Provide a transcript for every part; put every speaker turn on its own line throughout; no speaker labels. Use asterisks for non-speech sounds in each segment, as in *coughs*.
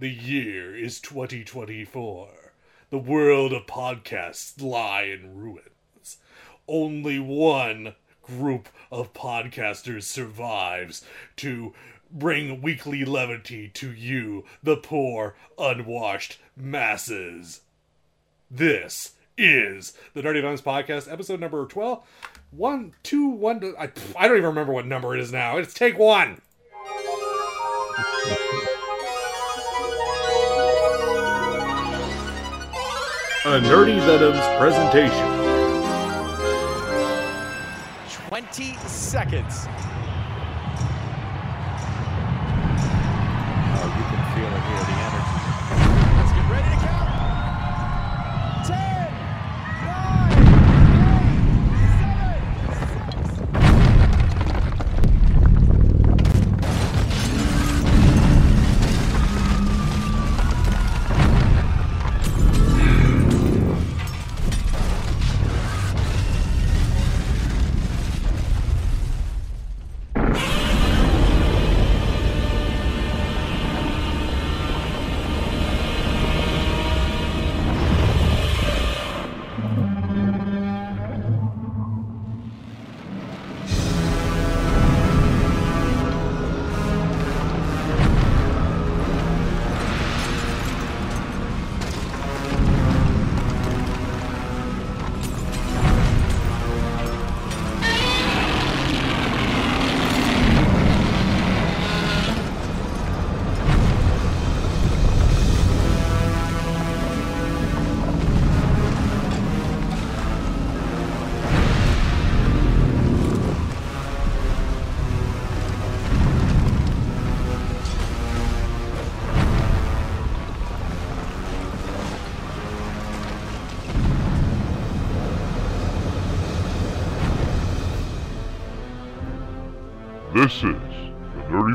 The year is 2024. The world of podcasts lie in ruins. Only one group of podcasters survives to bring weekly levity to you, the poor, unwashed masses. This is the Dirty Venoms Podcast, episode number 12. One, two, one. I, I don't even remember what number it is now. It's take one. A Nerdy Venoms presentation.
20 seconds.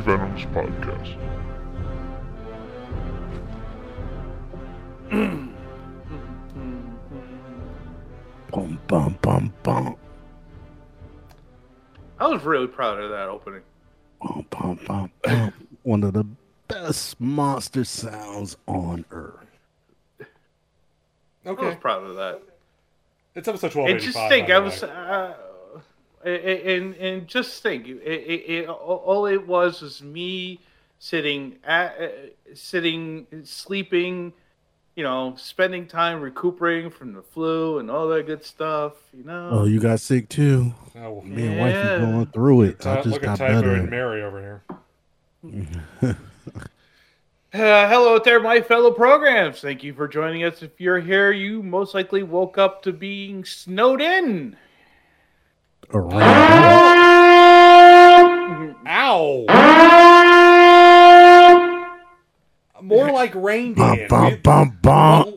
Venoms Podcast.
Bum bum bum bum
I was really proud of that opening.
bum bum bum bum. One of the best monster sounds on earth. Okay.
I was proud of that.
It's episode
And
1285.
just think,
by
I was, uh, and and just think, it, it, it, all it was was me sitting at, uh, sitting, sleeping, you know, spending time recuperating from the flu and all that good stuff. You know.
Oh, you got sick too?
Oh,
Me and wife
Yeah.
are going through it.
Ty-
I just
look at
got
Tyler
better.
and Mary over here. *laughs*
Uh, hello there, my fellow programs. Thank you for joining us. If you're here, you most likely woke up to being snowed in.
Around.
Ow! More like rain
Bum bum bum bum.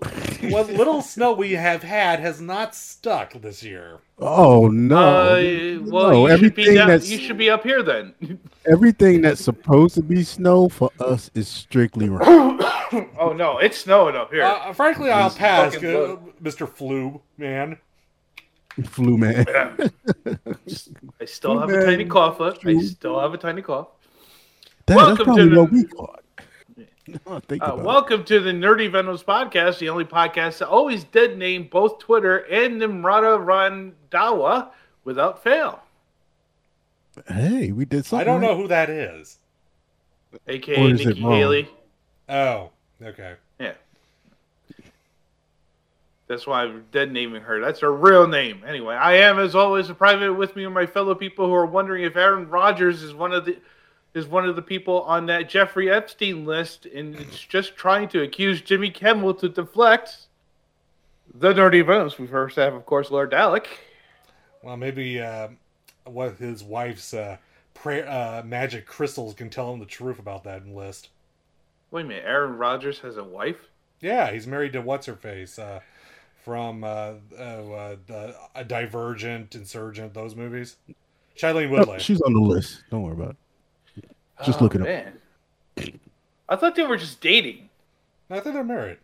What little snow we have had has not stuck this year.
Oh no!
Uh, well,
no,
you should
everything
down,
that's
you should be up here then. *laughs*
everything that's supposed to be snow for us is strictly *coughs* rain.
oh no, it's snowing up here.
Uh, frankly, I'll pass, uh. Mr. Flu, man. *laughs*
Flu man. *laughs*
I still have a tiny cough. left. I still have a tiny cough.
That,
Welcome
that's probably
to the-
what we caught. *laughs* Think
Uh,
about it.
welcome to the Nerdy Venoms podcast, the only podcast that always did name both Twitter and Nimrata Randhawa without fail,
Hey, we did something.
I don't
right.
know who that is.
aka
Or
Nikki? Haley.
Oh, okay.
That's why I'm dead naming her. That's her real name. Anyway, I am, as always, a private with me and my fellow people who are wondering if Aaron Rodgers is one of the is one of the people on that Jeffrey Epstein list, and it's just trying to accuse Jimmy Kimmel to deflect the dirty venoms. We first have, of course, Lord Dalek.
Well, maybe uh, what his wife's uh, prayer, uh, magic crystals can tell him the truth about that list.
Wait a minute, Aaron Rodgers has a wife?
Yeah, he's married to what's her face uh, from uh, uh, uh, the, a Divergent, Insurgent, those movies. Shailene
Oh,
Woodley.
she's on the list. Don't worry about it. Just
Oh,
look it up.
man. I thought they were just dating.
I think they're married.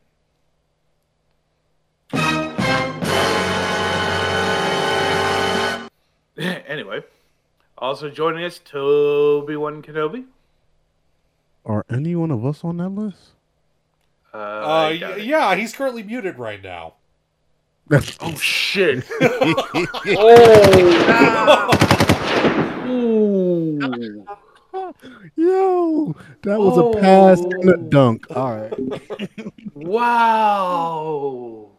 *laughs*
anyway, also joining us, Toby One Kenobi.
Are any one of us on that list?
Uh,
Uh,
I it.
yeah, he's currently muted right now.
Oh shit! *laughs* oh. Ooh.
Yo, that was a pass and a
Oh.
dunk. All right.
Wow.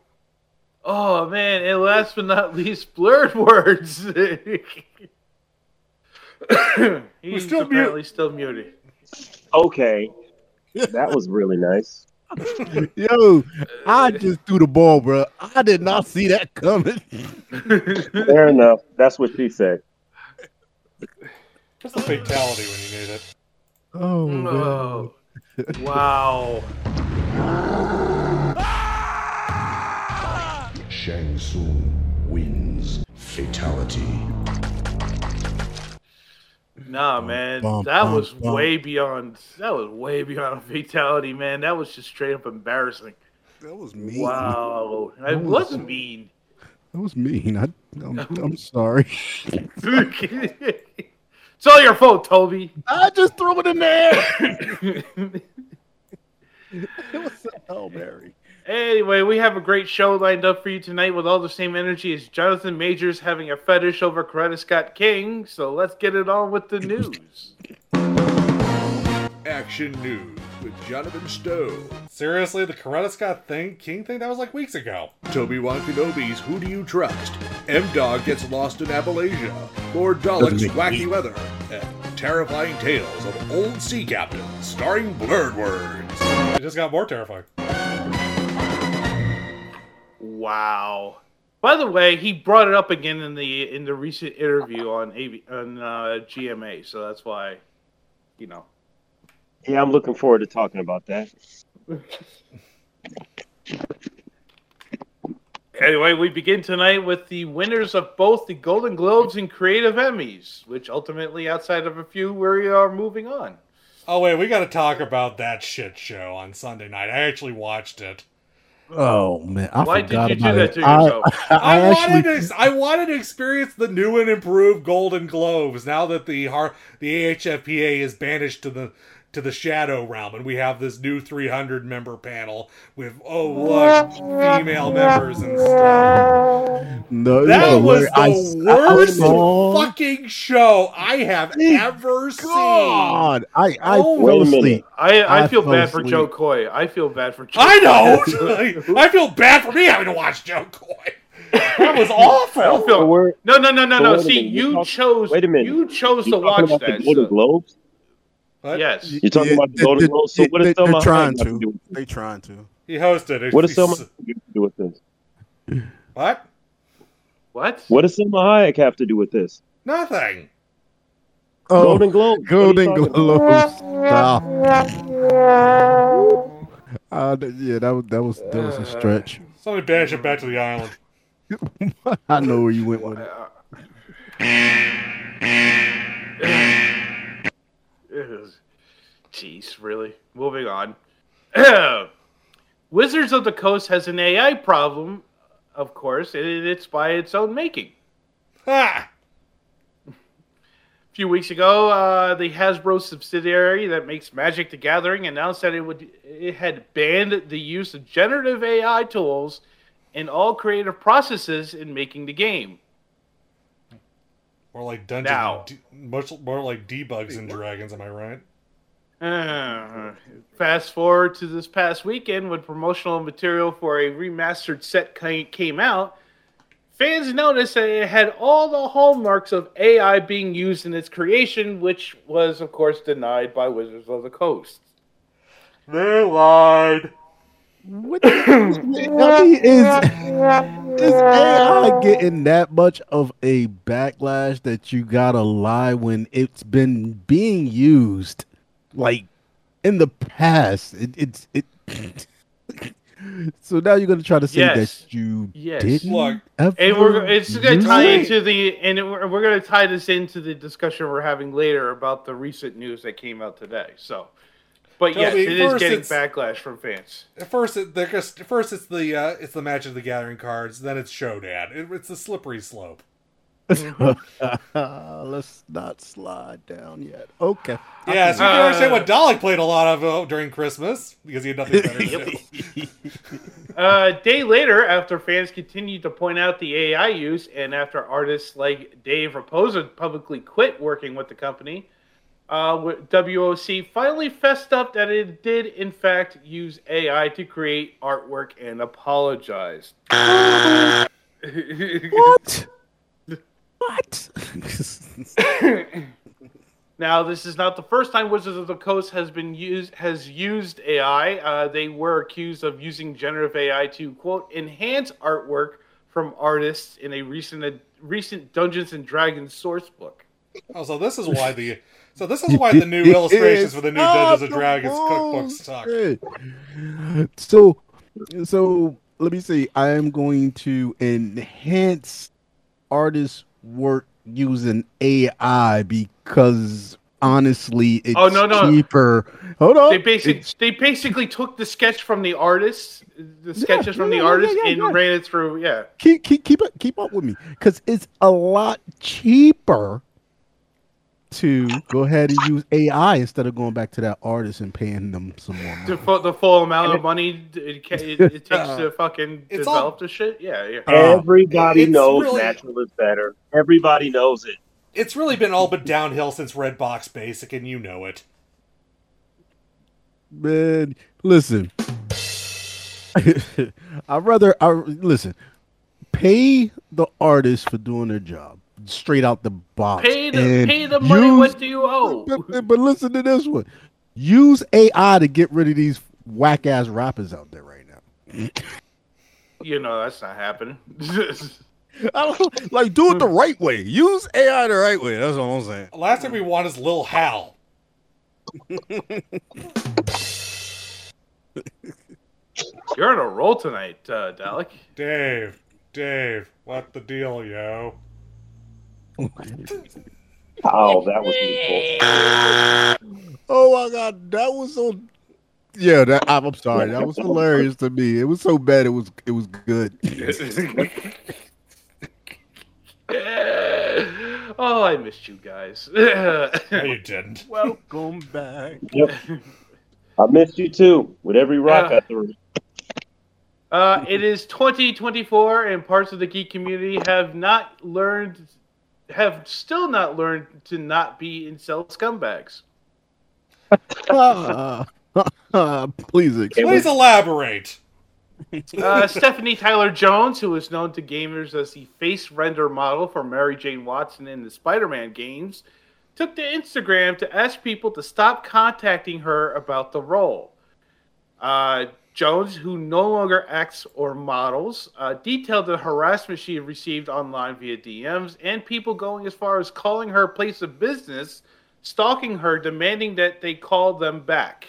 Oh man, and last but not least, blurred words. *laughs* He's
still
apparently still muted.
Okay, that was really nice. *laughs*
Yo, I uh, just threw the ball, bro. I did not see that coming. *laughs*
Fair enough. That's what she said.
Just a fatality when you need it.
Oh, man.
Oh. *laughs* Wow.
Shang Tsung wins. Fatality.
Nah, man,
bum,
that
bum,
was
bum.
way beyond. That was way beyond a *laughs* fatality, man. That was just straight up embarrassing.
That was mean.
Wow, it was mean.
That was mean. I, I'm, *laughs* I'm sorry. *laughs*
it's all your fault, Toby.
I just threw it in there. it was a Hail Mary.
Anyway, we have a great show lined up for you tonight with all the same energy as Jonathan Majors having a fetish over Coretta Scott King. So let's get it on with the *laughs* news.
Action news with Jonathan Stowe. Seriously, the Coretta Scott thing, King thing, that was like weeks ago. Toby Wan Kenobi's Who Do You Trust? M Dog gets lost in Appalachia. Lord Dalek's wacky
me-
weather. And terrifying tales of old sea captains, starring blurred words. It just got more terrifying.
Wow. By the way, he brought it up again in the in the recent interview on AV, on uh, GMA, so that's why, you know.
Yeah, I'm looking forward to talking about that.
Anyway, we begin tonight with the winners of both the Golden Globes and Creative Emmys, which ultimately, outside of a few, we are moving on.
Oh wait, we gotta talk about that shit show on Sunday night. I actually watched it.
Oh man, I
Why did
forgot
you do that
it.
to
I-
yourself? *laughs*
I,
I,
actually
wanted to, I wanted to experience the new and improved Golden Globes now that the har- the AHFPA is banished to the to the shadow realm and we have this new 300 member panel with oh look female members and stuff.
no,
That
no,
was the
I- I
worst
saw-
fucking show I have ever seen.
God, I I
Oh,
fell
wait a minute.
asleep.
I, I,
I
feel
fell
bad for
asleep.
Jo Koy. I feel bad for Jo
I know.
Koy. *laughs*
I feel bad for me having to watch Jo Koy. That was *laughs* awful.
I don't
So
feel,
we're,
no, no, no, no,
so
no.
wait a
See,
minute, you
you
talk-
chose.
wait a minute.
You chose
you
to
talking
watch
about
that.
the Golden
so-
Globes?
What?
Yes.
You're talking
Yeah,
about the Golden
they-
Globes. So what
they-
does Selma
they're trying
Hayek have
to.
do with
They trying to.
He hosted it.
What does Salma Hayek have to do with this?
What?
What?
What does Salma Hayek have to do with this?
Nothing.
Oh,
Golden Globes. What are you
Golden
talking about?
Globes. Stop. Uh, yeah, that was that was that was a stretch.
Somebody banish him back to the island. *laughs*
I know where you went with it.
Jeez, really? Moving on. *clears throat* Wizards of the Coast has an AI problem, of course, and it's by its own making.
Ha!
A *laughs* few weeks ago, uh, the Hasbro subsidiary that makes Magic the Gathering announced that it would it had banned the use of generative AI tools in all creative processes in making the game.
More like dungeons.
Now.
D- much more like debugs and dragons. Am I right?
Uh, fast forward to this past weekend when promotional material for a remastered set came out. Fans noticed that it had all the hallmarks of AI being used in its creation, which was, of course, denied by Wizards of the Coast.
They lied.
What the, *coughs* I mean, is is AI getting that much of a backlash that you gotta lie when it's been being used like in the past? It, it's it. *laughs* so now you're gonna try to say
Yes.
that you
Yes.
didn't
Look,
ever
And we're it's going to tie
it?
into the and we're, we're going to tie this into the discussion we're having later about the recent news that came out today. So, but yes,
Toby,
it is
first
getting backlash from fans.
At first, it, they're just, first it's the uh, it's the Magic of the Gathering cards. Then it's Shodan. It, it's a slippery slope. *laughs*
Let's not slide down yet. Okay.
Yeah, so you can
Uh,
understand what Dalek played a lot of uh, during Christmas because he had nothing better to do. *laughs* *laughs*
Uh, a day later, after fans continued to point out the AI use, and after artists like Dave Rapoza publicly quit working with the company, uh, WOC finally fessed up that it did, in fact, use AI to create artwork and apologized. *gasps*
What? what? *laughs*
Now, this is not the first time Wizards of the Coast has been used has used AI. Uh, they were accused of using generative AI to quote enhance artwork from artists in a recent recent Dungeons and Dragons source book.
Oh, so this is why the so this is why the new *laughs* illustrations for the new Dungeons and Dragons cookbooks suck.
So, so let me see. I am going to enhance artist work using AI because honestly, it's
Oh, no, no.
cheaper. Hold on.
They basic
It's-
they basically took the sketch from the artist, the sketches from
yeah,
the
yeah,
artists,
yeah,
and
yeah.
ran it through. Yeah,
keep keep keep it keep up with me because it's a lot cheaper to go ahead and use AI instead of going back to that artist and paying them some more
the
money.
full, the full amount of money it, it, it *laughs* takes to fucking
It's all-
develop the shit. Yeah, yeah.
Uh, Everybody
It's
knows
really-
natural is better. Everybody knows it.
It's really been all but downhill since Redbox Basic, and you know it.
Man, listen. *laughs* I'd rather I listen. Pay the artist for doing their job straight out the box.
Pay the
and
pay the money.
use-
what do you *laughs* owe?
But, but listen to this one. Use AI to get rid of these whack ass rappers out there right now. *laughs*
You know that's not happening. *laughs*
I don't like do it the right way. Use AI the right way. That's what I'm saying.
Last thing we want is Lil Hal.
You're on a roll tonight, uh, Dalek.
Dave, Dave, what the deal, yo?
Oh, that was beautiful.
Oh my god, that was so. Yeah, that I'm, I'm sorry. That was hilarious to me. It was so bad. It was it was good. *laughs*
oh, I missed you guys.
No, you didn't.
Welcome back.
Yep. I missed you too. With every rock
Yeah.
I threw.
Uh, it is 2024, and parts of the geek community have not learned, have still not learned to not be incel scumbags.
Ah, *laughs* please explain.
Please elaborate.
Uh, *laughs* Stephanie Tyler Jones, who is known to gamers as the face render model for Mary Jane Watson in the Spider Man games, took to Instagram to ask people to stop contacting her about the role. Jones, who no longer acts or models, uh, detailed the harassment she had received online via DMs and people going as far as calling her place of business, stalking her, demanding that they call them back.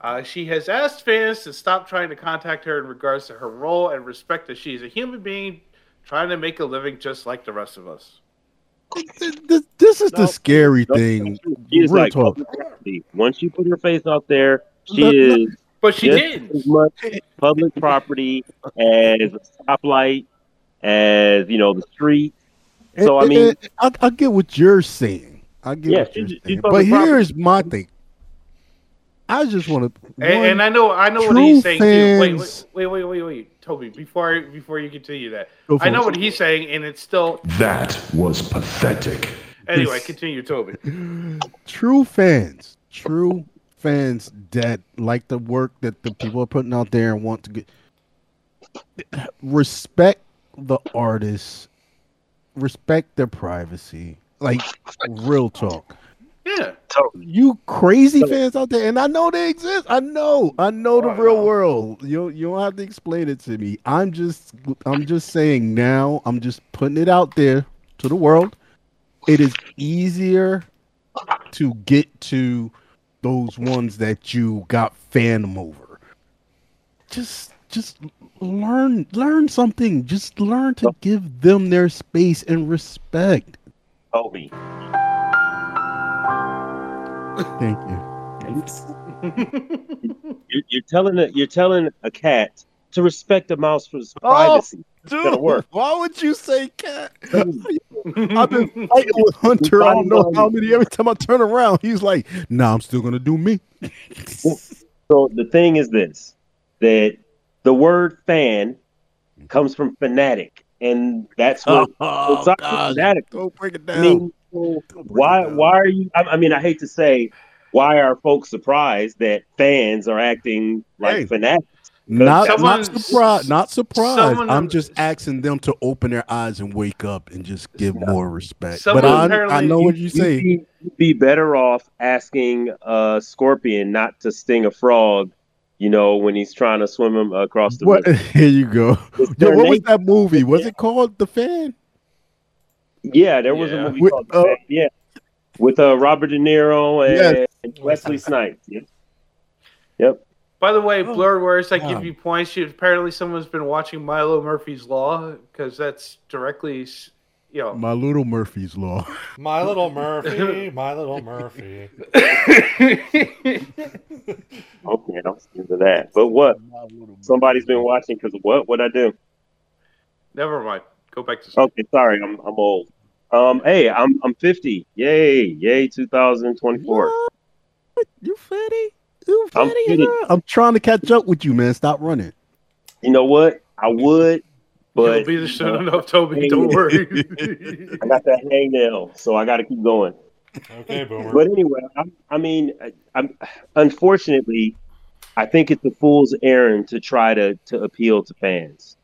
Uh, she has asked fans to stop trying to contact her in regards to her role and respect that she is a human being trying to make a living just like the rest of us.
This, this is the scary
no,
thing.
She is
Real
like
talk.
Once you put her face out there, she
Look, look.
is
But she
just
did.
as much public property as a stoplight, as you know, the street. So I mean,
I, I get what you're saying. I get
Yeah,
what you're
she's- she's
saying.
public
But
property.
here's my thing. I just want to.
And, and I know, I know what he's saying too. Wait, wait, wait, wait, wait, wait, Toby. Before before you continue that, I know
it.
what he's saying, and it's still
That was pathetic.
anyway. Continue, Toby. *laughs*
true fans, true fans that like the work that the people are putting out there and want to get respect the artists, respect their privacy. Like real talk.
Yeah,
You crazy fans out there, and I know they exist. I know, I know the
Oh,
real world. You you don't have to explain it to me. I'm just I'm just saying now. I'm just putting it out there to the world. It is easier to get to those ones that you got fandom over. Just just learn learn something. Just learn to give them their space and respect.
Toby,
Thank you. *laughs*
you, you're telling a, you're telling a cat to respect a mouse for his
Oh,
privacy. Gotta work.
Why would you say cat? *laughs* I've been fighting with Hunter. I don't know how many. Every time I turn around, he's like, "Nah, I'm still gonna do me." *laughs*
So the thing is this: that the word "fan" comes from fanatic, and that's what *laughs*
Oh,
soccer
God.
fanatic.
Don't break it
I mean, so why why are you? I, I mean, I hate to say, why are folks surprised that fans are acting like
Hey.
fanatics?
Not,
Someone-
not surprised. Not surprised. I'm just asking them to open their eyes and wake up and just give more respect.
Someone
but I, I know what you
You'd
say.
be, you'd be better off asking a scorpion not to sting a frog. You know, when he's trying to swim him across the
What?
river. *laughs*
Here you go. Yo,
their
what was that movie? Was it called The Fan?
Yeah, there was
Yeah.
a movie
With,
called
uh,
yeah, with uh, Robert De Niro and Wesley Snipes. Yep. Yep.
By the way,
Oh,
Blurred Words, I
wow.
give you points. You, apparently, someone's been watching Milo Murphy's Law because that's directly, you know.
My Little Murphy's Law.
My *laughs* little Murphy, my little Murphy. *laughs*
Okay, I'm into that. But what? Somebody's been watching because of What'd I do?
Never mind. Go back to sleep.
Okay, sorry, I'm I'm old. Um, hey, I'm I'm 50. Yay, yay, 2024.
What? You fatty? You
I'm
fatty?
fitty.
huh? I'm trying to catch up with you, man. Stop running.
You know what? I would,
You'll
but
be the soon enough, Toby. Don't worry. *laughs* *laughs*
I got that hangnail, so I got to keep going.
Okay, boomer.
But anyway, I, I mean, I, I'm unfortunately, I think it's a fool's errand to try to to appeal to fans.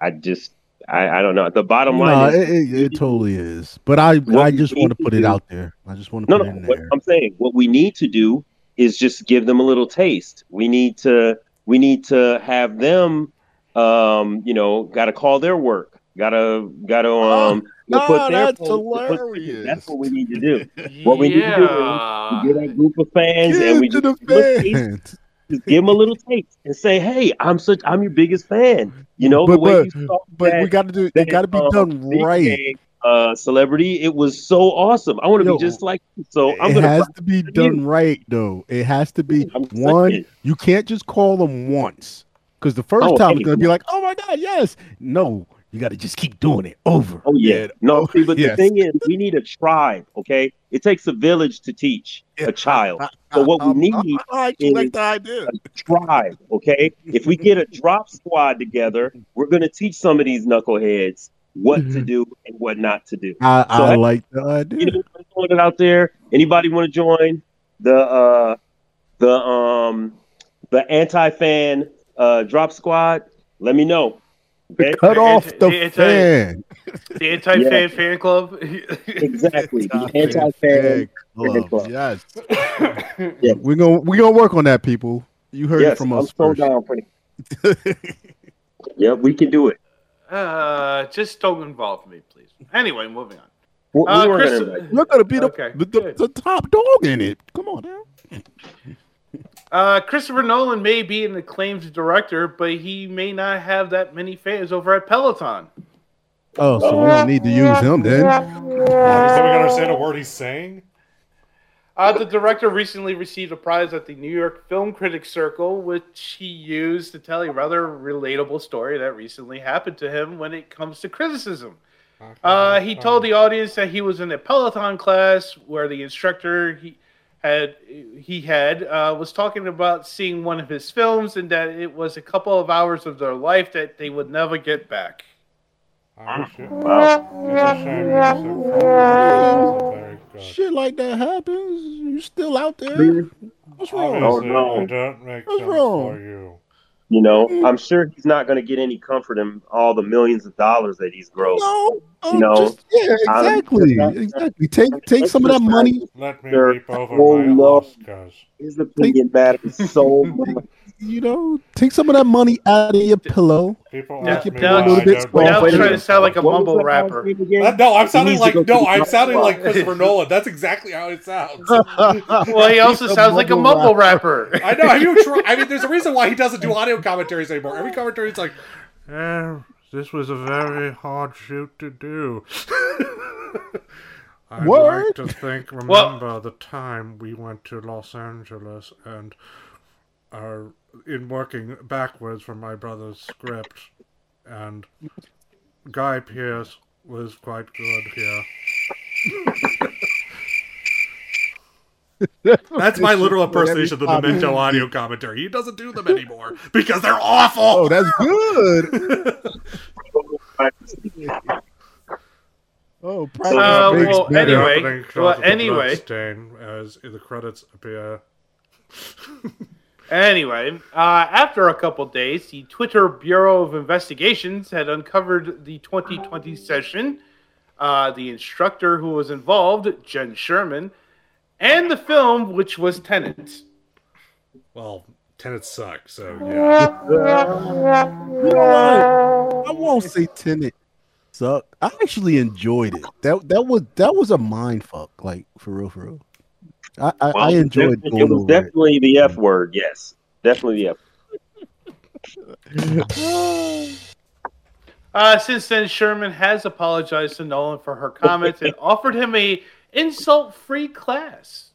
I just, I, I don't know. The bottom line
No,
is,
it, it, it totally is. But I, I just want to
to
put it
do-
out there. I just want to
no,
put
no.
it in
What
there.
I'm saying, what we need to do is just give them a little taste. We need to, we need to have them, um, you know, got to call their work. Got to, got to, um, you know,
no,
put their
that's
put-
hilarious.
That's what we need to do. What we need to do is
yeah.
Get a group of fans
Give
and we just,
the
give 'em a taste just give them a little taste and say, "Hey, I'm such I'm your biggest fan." You know
But
the way
but, but we got to do. It got to be
um,
done right.
Uh, celebrity. It was so awesome. I want to be just like you. So I'm
it
gonna.
has to be
you.
done right, though. It has to be
I'm
one.
saying.
You can't just call them once, because the first
Oh,
time
hey,
it's gonna be like, "Oh my god, yes." No, you got to just keep doing it over.
Oh yeah. No, see, but
yes.
the thing is, we need a tribe. Okay, it takes a village to teach a child. So what we
Um,
need
I
is-
like the idea.
tribe. Okay, if we get a drop squad together, we're gonna teach some of these knuckleheads what to
Mhm.
do and what not to do.
I,
So
I
I-
like the idea.
you know, throwing it out there. Anybody want to join the uh the um the anti fan uh drop squad? Let me know. Okay?
Cut off
It's-
the
it's a-
fan.
The anti fan fan club. *laughs*
Exactly. The
Anti-fan
anti-fan.
club.
club.
Yes, *coughs*
Yeah.
we're gonna we're gonna work on that, people. You heard
Yes,
it from
I'm
us
so
first.
down for it. *laughs* Yeah, we can do it.
Uh, just don't involve me, please. Anyway, moving on.
We, we
Uh,
weren't
Chris-
gonna you.
You're gonna be the,
Okay,
the, the, the top dog in it. Come on now. *laughs*
Uh, Christopher Nolan may be an acclaimed director, but he may not have that many fans over at Peloton.
Oh, so we don't need to use him then.
Does we understand a word he's saying?
Uh, the director recently received a prize at the New York Film Critics Circle, which he used to tell a rather relatable story that recently happened to him when it comes to criticism. Uh, he told the audience that he was in a Peloton class where the instructor he had he had uh, was talking about seeing one of his films and that it was a couple of hours of their life that they would never get back.
Oh, I wish
Wow.
It's a shame you're so cold. Very good.
Shit like that happens. You still out there? What's wrong?
Oh,
oh
no.
don't make
What's wrong?
for you.
You know, mm. I'm sure he's not gonna get any comfort in all the millions of dollars that he's grossed.
No, um,
know,
just, yeah,
I'm-
exactly, exactly. Take take some of that money.
Let me
They're-
weep over
oh,
my
no.
Oscars.
His opinion matters so *laughs* much.
You know, take some of that money out of your pillow.
People
Now,
ask me
now,
why
little
I
bit
don't
now
Wait
it's trying to sound like a
What
mumble rapper.
name?
Uh, no, I'm sounding like no, I'm sounding like Christopher Nolan. That's exactly how it sounds. *laughs*
Well, he also sounds like a mumble rapper.
I know. Have you tried? I mean, there's a reason why he doesn't do *laughs* audio commentaries anymore. Every commentary is like, eh, "This was a very hard shoot to do." *laughs* I'd
Word.
like to think,
Well-
remember the time we went to Los Angeles and are in working backwards from my brother's script, and Guy Pearce was quite good. Yeah. *laughs* That's my literal impersonation of the Memento audio commentary. He doesn't do them anymore because they're awful.
Oh, that's good. *laughs* oh, practice
Uh, well, anyway, well, anyway.
as the credits appear. *laughs*
Anyway, uh, after a couple days, the Twitter Bureau of Investigations had uncovered the 2020 session, uh, the instructor who was involved, Jenn Sherman, and the film, which was Tenet.
Well, tenants suck, so yeah.
You know what? I won't say Tenet sucked. I actually enjoyed it. That that was that was a mind fuck, like for real, for real. I I, I enjoyed
It
going
was
over it.
definitely the F word. Yes, definitely the F. *laughs*
Uh, since then, Sherman has apologized to Nolan for her comments and offered him a insult-free class.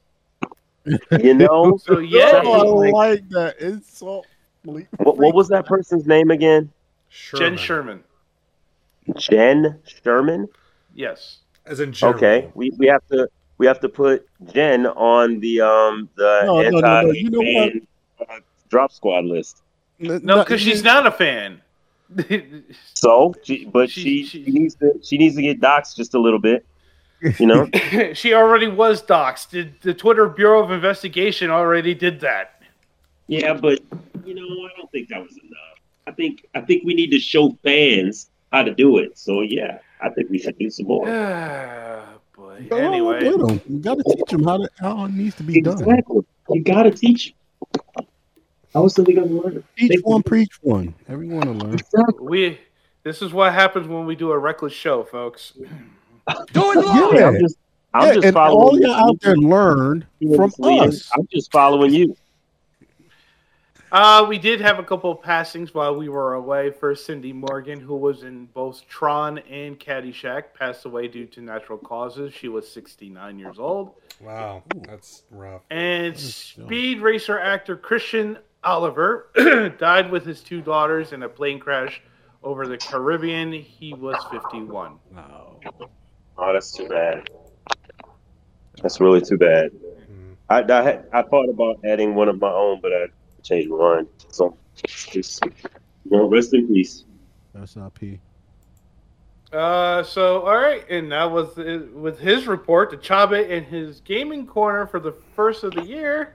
You know. *laughs*
So yeah,
Oh, I like that insult.
what, what was that person's name again?
Jenn Sherman.
Jenn Sherman.
Yes.
As in general.
Okay, we, we have to we have to put Jen on the um the
No, no,
anti
no, no, you know what?
uh, drop squad list.
No, because she's not a fan.
So, she, but
She-
she,
she-
she needs to she needs to get doxxed just a little bit. You know. *laughs*
she already was doxxed. The, the Twitter Bureau of Investigation already did that.
yeah, but you know I don't think that was enough. I think I think we need to show fans how to do it. So yeah, I think we should do some more. *sighs*
Boy.
Go
Anyway,
with 'em. you got to teach them how to how it needs to be done.
Exactly. You gotta teach. How else are they gonna learn?
Teach
They-
one, preach one. Everyone will learn.
we this is what happens when we do a reckless show, folks. *clears throat*
Do it live.
Yeah,
I'm just, I'm
yeah,
just
and all
following
you out there learn
you,
from us.
I'm just following you.
Uh, we did have a couple of passings while we were away. First, Cindy Morgan, who was in both Tron and Caddyshack, passed away due to natural causes. She was 69 years old.
Wow, that's rough.
And Speed Racer actor Christian Oliver *clears throat* died with his two daughters in a plane crash over the Caribbean. He was 51.
Oh, that's too bad. That's really too bad. I, I, had- I thought about adding one of my own, but I changed my mind. So, just, you know, rest in peace.
SIP.
Uh, so all right, and that was the, with his report to Chabe in his gaming corner for the first of the year.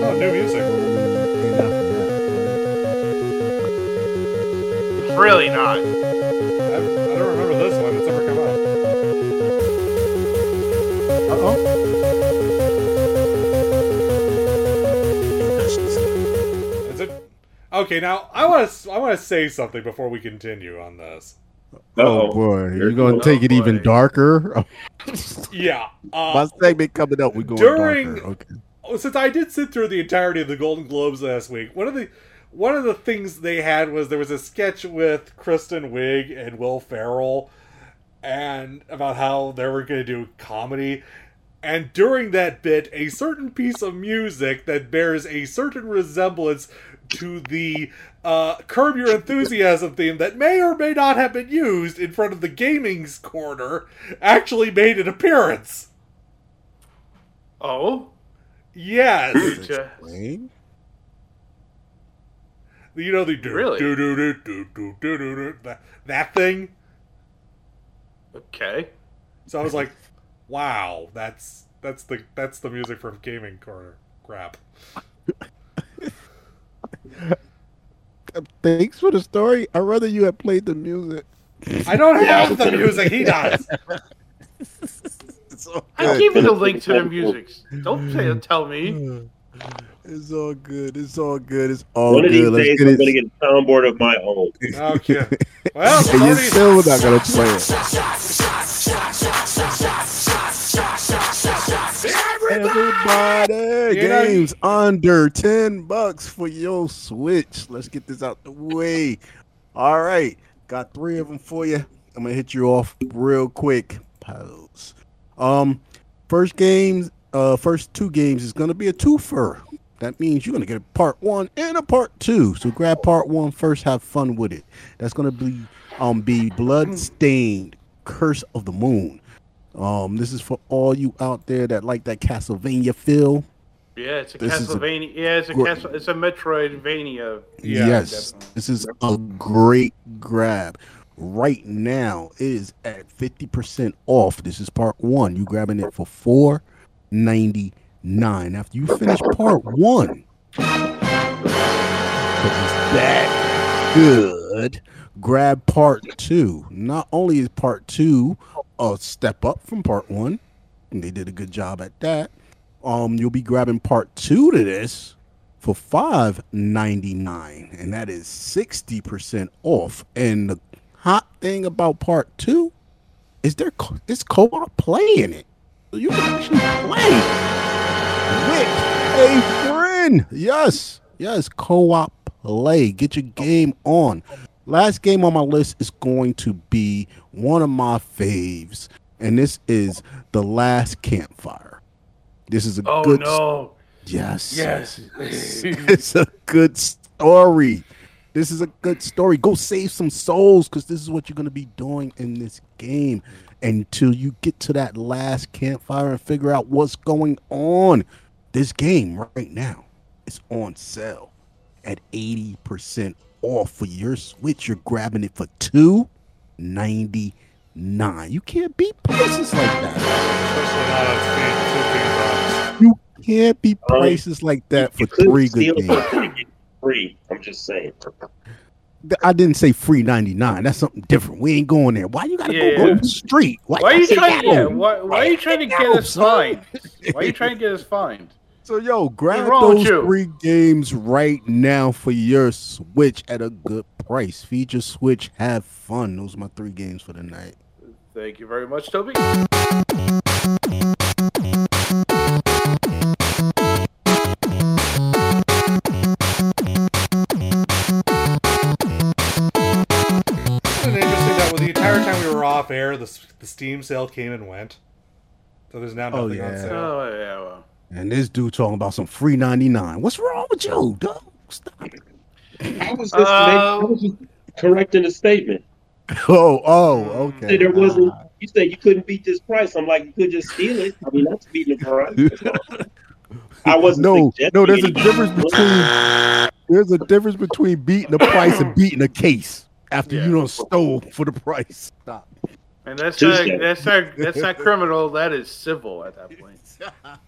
Oh, new music.
It's really not.
Okay, now I want to I want to say something before we continue on this.
Oh
Uh-oh.
boy, you're gonna
goes.
take it
Oh,
even darker. *laughs*
Yeah.
My
Uh,
segment coming up. We going
during-
darker. Okay.
since I did sit through the entirety of the Golden Globes last week, one of the one of the things they had was there was a sketch with Kristen Wiig and Will Ferrell, and about how they were going to do comedy. And during that bit, a certain piece of music that bears a certain resemblance to the uh, Curb Your Enthusiasm theme that may or may not have been used in front of the gaming's corner actually made an appearance.
Oh?
Yes.
Explain?
You know the do do do do do do do that thing.
Okay.
So I was like, "Wow, that's that's the that's the music from Gaming Corner." Crap. *laughs*
Thanks for the story. I'd rather you had played the music.
I don't have the music. He does.
It's
I
good.
gave you the link to the music. Don't say, tell me.
It's all good. It's all good. It's all
One of these
good. Let's
days,
get
I'm
it.
going to get a soundboard of my own.
Okay. Well,
and you're
already-
still not gonna play it. Everybody,
know-
games under ten bucks for your Switch. Let's get this out the way. All right, got three of them for you. I'm gonna hit you off real quick. Pause. Um, first games, uh, first two games is gonna be a twofer. That means you're gonna get a part one and a part two. So grab part one first. Have fun with it. That's gonna be um be Bloodstained Curse of the Moon. Um, this is for all you out there that like that Castlevania feel.
Yeah, it's a
This is a
Castlevania. yeah, it's a Castle, it's a Metroidvania.
Yeah,
yes,
definitely.
this is a great grab. Right now, it is at fifty percent off. This is part one. You grabbing it for four ninety nine. After you finish part one, because it's that good. Grab part two. Not only is part two a step up from part one, and they did a good job at that. Um, you'll be grabbing part two to this for five ninety nine, and that is sixty percent off. And the hot thing about part two is there co- it's co-op play in it, you can actually play with a friend. Yes, yes, co-op play. Get your game on. Last game on my list is going to be one of my faves, and this is the Last Campfire. This is a
Oh
good
no!
Yes.
Yes. *laughs*
it's a good story. This is a good story. Go save some souls because this is what you're going to be doing in this game until you get to that last campfire and figure out what's going on. This game right now is on sale at 80% off for your Switch. You're grabbing it for two ninety nine. You can't beat prices like that.
Especially not on Steam,
You can't beat
Right.
prices like that for three good games.
free. I'm just saying.
I didn't say free ninety nine. That's something different. We ain't going there. Why you gotta go, go to the street?
Why are you trying?
that?
Yeah, why, why are you trying to get
Yo,
us fined? Why are you trying to get us fined?
So yo, grab those three games right now for your Switch at a good price. Feed your Switch, have fun. Those are my three games for the night.
Thank you very much, Toby.
Isn't interesting that with the entire time we were off air, the, the Steam sale came and went? So there's now
Oh,
nothing on sale.
Oh yeah, well.
And this dude talking about some free ninety nine. What's wrong with you, dog? Stop it.
I was just,
Uh,
I was just correcting a statement. *laughs*
Oh, oh,
Say
okay.
there wasn't. You said you couldn't beat this price. I'm like, you could just steal it. I mean, that's beating the price. *laughs* I wasn't.
No, no, there's a difference between there's a difference between beating the price and beating a case after
Yeah.
you don't stole for the price. Stop.
And that's not, that's not that's not criminal. That is civil at that point. *laughs*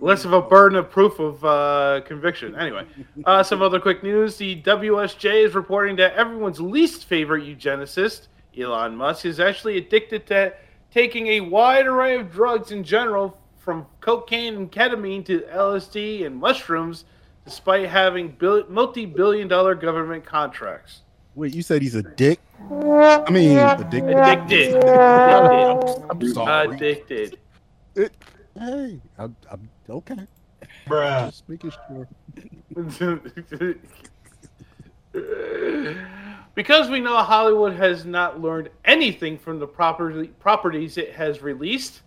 Less of a burden of proof of uh, conviction. Anyway, uh, *laughs* some other quick news: the WSJ is reporting that everyone's least favorite eugenicist, Elon Musk, is actually addicted to taking a wide array of drugs in general, from cocaine and ketamine to LSD and mushrooms, despite having bil- multi-billion-dollar government contracts.
Wait, you said he's a dick? I mean, addicted. *laughs*
Addicted.
I'm sorry.
Addicted.
Hey, I'm, I'm okay. Just making sure. *laughs*
because we know Hollywood has not learned anything from the property, properties it has released,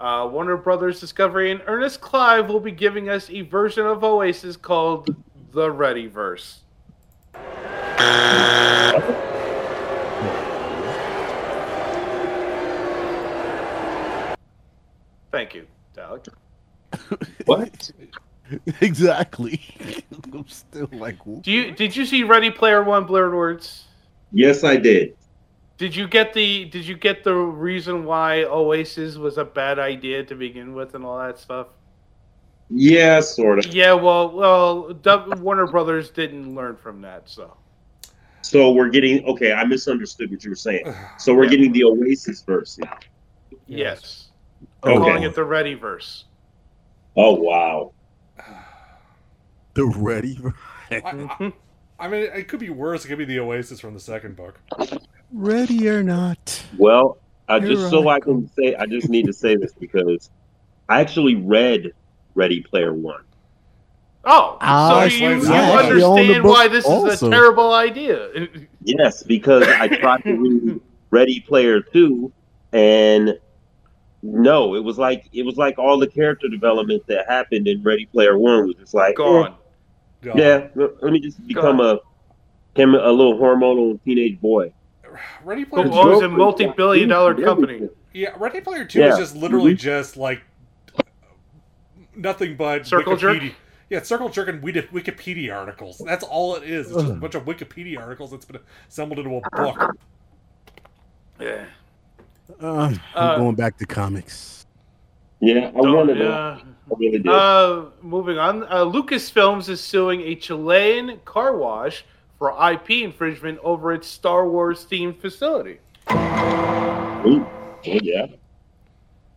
uh, Warner Brothers Discovery and Ernest Cline will be giving us a version of Oasis called the Readyverse. Thank you, Alec. *laughs*
What?
exactly. *laughs* I'm still like,
Do you did you see Ready Player One Blurred Words?
Yes, I did.
Did you get the Did you get the reason why Oasis was a bad idea to begin with and all that stuff?
Yeah, sort of.
Yeah, well, well, Warner Brothers didn't learn from that, so
So we're getting okay. I misunderstood what you were saying. So we're
Yeah.
getting the Oasis verse now.
yes,
Oh,
calling
Okay.
it the Readyverse.
Oh wow.
the ready.
I, I, I mean, it could be worse. It could be the Oasis from the second book.
ready or not?
Well, I
You're
just so. I can say I just need to say this because I actually read Ready Player One.
Oh,
Ah,
so you, you
actually
on the
understand why this is a terrible idea?
Yes, because I tried to read *laughs* Ready Player Two, and no, it was like it was like all the character development that happened in Ready Player One was just like eh,
Gone.
Yeah, let let me just become a him a little hormonal teenage boy.
Ready Player
Who
Two.
owns a multi-billion-dollar company?
Yeah, Ready Player Two
Yeah.
is just literally just like nothing but
Circle jerk?
Yeah, circle jerk and Wiki- Wikipedia articles. That's all it is. It's just a bunch of Wikipedia articles that's been assembled into a book.
Yeah.
Uh, I'm
Uh,
going back to comics.
Yeah, I
Don't-
wanted to.
yeah.
I really did.
Uh, moving on, uh, Lucasfilms is suing a Chilean car wash for IP infringement over its Star Wars themed facility.
Ooh, oh, yeah,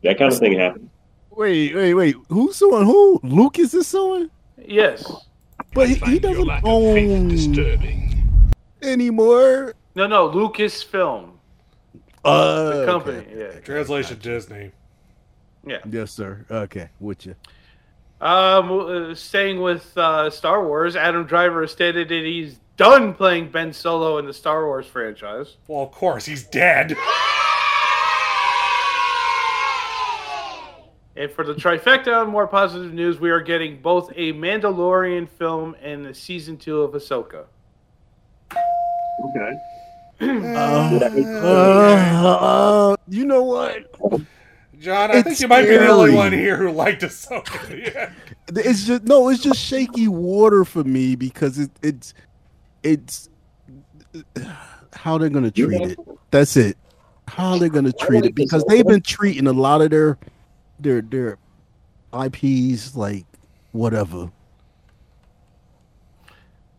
that kind of thing happened.
Wait, wait, wait. Who's suing who? Lucas is suing?
Yes.
But he, he doesn't own disturbing anymore.
No, no, Lucasfilm,
Uh,
the company.
okay.
Yeah.
Translation Disney.
Yeah.
Yes, sir. Okay, with you.
Um, uh, staying with uh, Star Wars, Adam Driver has stated that he's done playing Ben Solo in the Star Wars franchise.
Well, of course, he's dead.
And for the trifecta on more positive news, we are getting both a Mandalorian film and the season two of Ahsoka.
Okay.
Uh, uh, you know what?
John, I think
It's
you might be the only one here who liked Ahsoka. *laughs* yeah.
It's just no. It's just shaky water for me because it, it's it's how they're gonna treat it. That's it. How they're gonna treat it because they've been treating a lot of their their their IPs like whatever.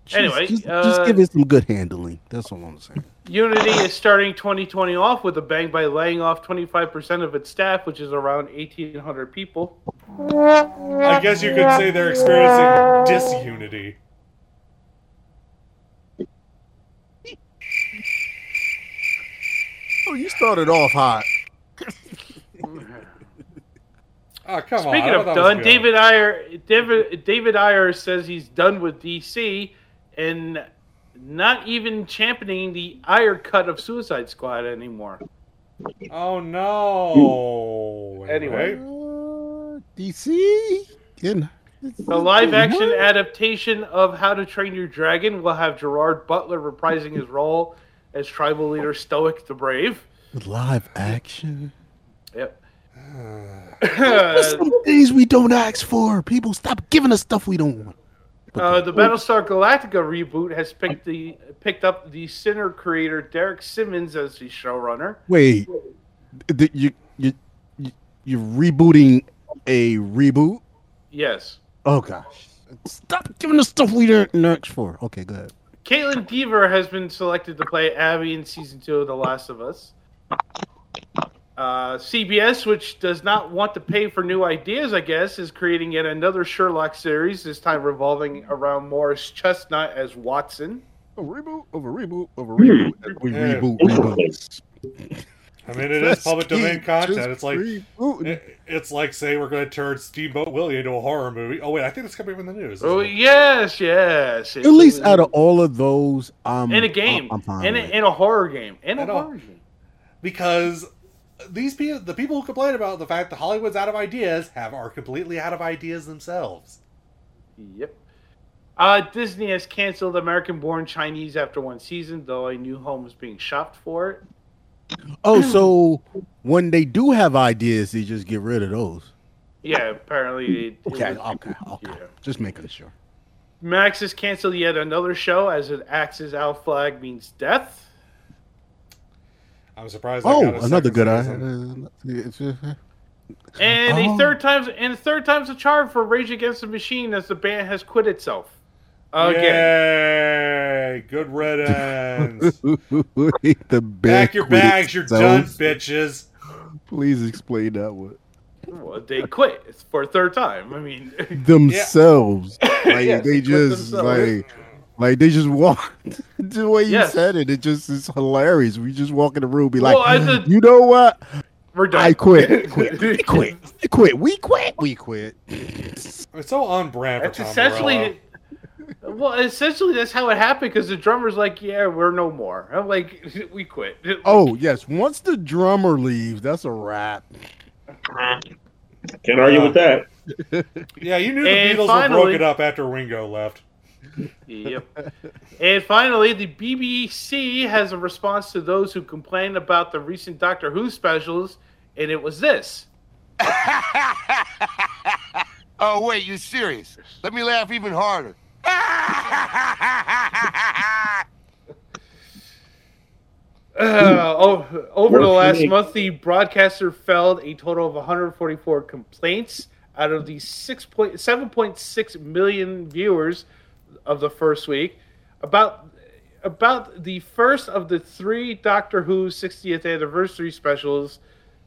Just-
Anyway,
just,
uh,
just give it some good handling. That's all I'm saying.
Unity is starting 2020 off with a bang by laying off 25% of its staff, which is around 1,800 people.
I guess you could say they're experiencing disunity.
Oh, you started off hot.
Oh, *laughs* come on.
Speaking
I
of
thought that was
done,
good.
David Ayer, David, David Ayer says he's done with DC and not even championing the Ayer cut of Suicide Squad anymore.
Oh, no.
Anyway.
Uh, DC. Getting-
The live action adaptation of How to Train Your Dragon will have Gerard Butler reprising his role as tribal leader Stoic the Brave.
Live action.
Yep.
There's some things we don't ask for. People stop giving us stuff we don't want.
Uh, the Battlestar Galactica reboot has picked the picked up the Sinner creator Derek Simonds as the showrunner.
Wait, you you you you're rebooting a reboot?
Yes.
Oh gosh, stop giving us stuff we don't ask for. Okay, go ahead.
Kaitlyn Dever has been selected to play Abby in season two of The Last of Us. Uh, CBS, which does not want to pay for new ideas, I guess, is creating yet another Sherlock series, this time revolving around Morris Chestnut as Watson.
A reboot of a reboot of a reboot. We
Yeah.
reboot reboots.
I mean, it is public
Let's
domain content. It's like it- it's like saying we're going to turn Steamboat Willie into a horror movie. Oh wait, I think it's coming from the news.
Oh,
it?
yes, yes.
At least out of all of those, um,
In a game.
I'm, I'm fine.
in, a, in a horror game. In a- horror game.
because these people, the people who complain about the fact that Hollywood's out of ideas, have are completely out of ideas themselves.
Yep. Uh, Disney has canceled American Born Chinese after one season, though a new home is being shopped for it.
Oh, so when they do have ideas, they just get rid of those.
Yeah, apparently. It,
Okay,
it was-
okay, okay.
Yeah.
Just making sure.
Max has canceled yet another show as it Axe's Our Flag Means Death.
I'm surprised. I
Oh,
got a
another good
season.
eye.
And
Oh.
a third time's and a third time's a charm for Rage Against the Machine as the band has quit itself. Again.
Yay! Good riddance. *laughs*
the
Pack your bags. You're done, bitches.
Please explain that one.
Well, they quit It's for a third time. I mean,
Themselves, *laughs* like
Yes,
they
quit
just
themselves.
like, like they just walk. *laughs* the way you
Yes.
said it, it just is hilarious. We just walk in the room, be like,
Well, I
you know what?
we're done.
I quit. *laughs* quit. We quit. We quit. We quit. We quit.
It's so on brand for
That's essentially. *laughs* Well, essentially, that's how it happened because the drummer's like, "Yeah, we're no more." I'm like, "We quit."
Oh yes, once the drummer leaves, that's a wrap.
Can't argue with that.
Yeah, you knew the
And
Beatles were
finally-
broken up after Ringo left.
Yep. And finally, the BBC has a response to those who complained about the recent Doctor Who specials, and it was this. *laughs*
oh, wait, you serious? Let me laugh even harder.
Uh, oh, over the last month, the broadcaster felled a total of 144 complaints out of the 6.7.6 million viewers of the first week. About about the first of the three Doctor Who 60th anniversary specials,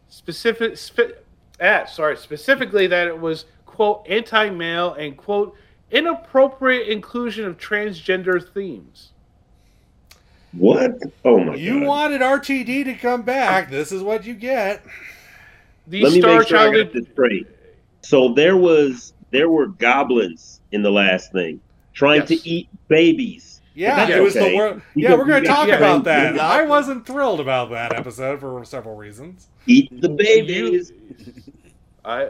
specific, spe- ah, sorry, specifically that it was quote anti-male and quote inappropriate inclusion of transgender themes.
What? Oh my
You
god!
wanted RTD to come back. This is what you get.
The
Let me
Star
make sure I
Child
got this straight. So there was there were goblins in the last thing trying
Yes.
to eat babies.
Yeah,
That's
it was
okay.
the world. Yeah, we're going to talk
yeah,
about that. I wasn't thrilled about that episode for several reasons.
Eat the babies.
I,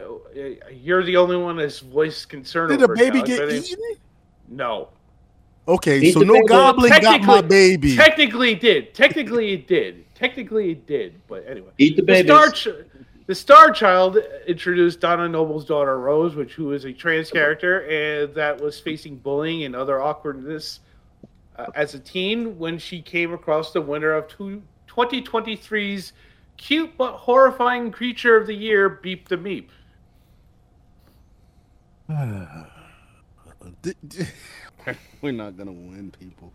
you're the only one that's voiced concern
Did the
over it,
baby
Alex.
get
I
eaten?
No.
Okay,
Eat
so no
baby.
goblin got my baby.
Technically, it did. Technically, it did. Technically, it did. But anyway,
Eat the
baby.
babies.
The Star Child introduced Donna Noble's daughter Rose, which who is a trans character and that was facing bullying and other awkwardness uh, as a teen when she came across the winner of two, 2023's cute but horrifying creature of the year, Beep the Meep. *sighs* *laughs*
We're not gonna win, people.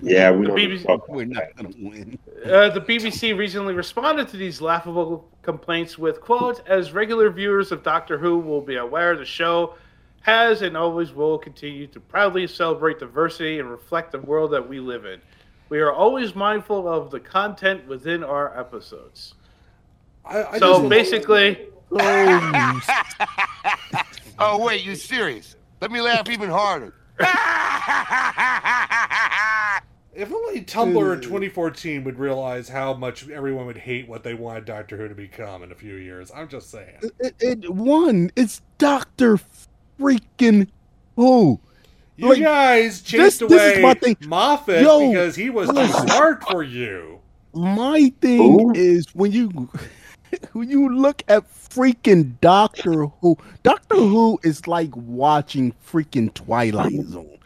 Yeah, we
The BBC
We're not gonna win.
Uh, the BBC recently responded to these laughable complaints with, quote, as regular viewers of Doctor Who will be aware, the show has and always will continue to proudly celebrate diversity and reflect the world that we live in. We are always mindful of the content within our episodes.
I, I
so
just-
basically,
Oh, *laughs*
oh, wait, you serious? Let me laugh even harder.
If only Tumblr in 2014 would realize how much everyone would hate what they wanted Doctor Who to become in a few years. I'm just saying.
it, it one. It's Doctor freaking Who.
You
Like,
guys
this-
chased
this
away
my thing.
Moffat
Yo,
because he was too smart for you.
My thing is when you *laughs* when you look at freaking Doctor Who, Doctor Who is like watching freaking Twilight Zone.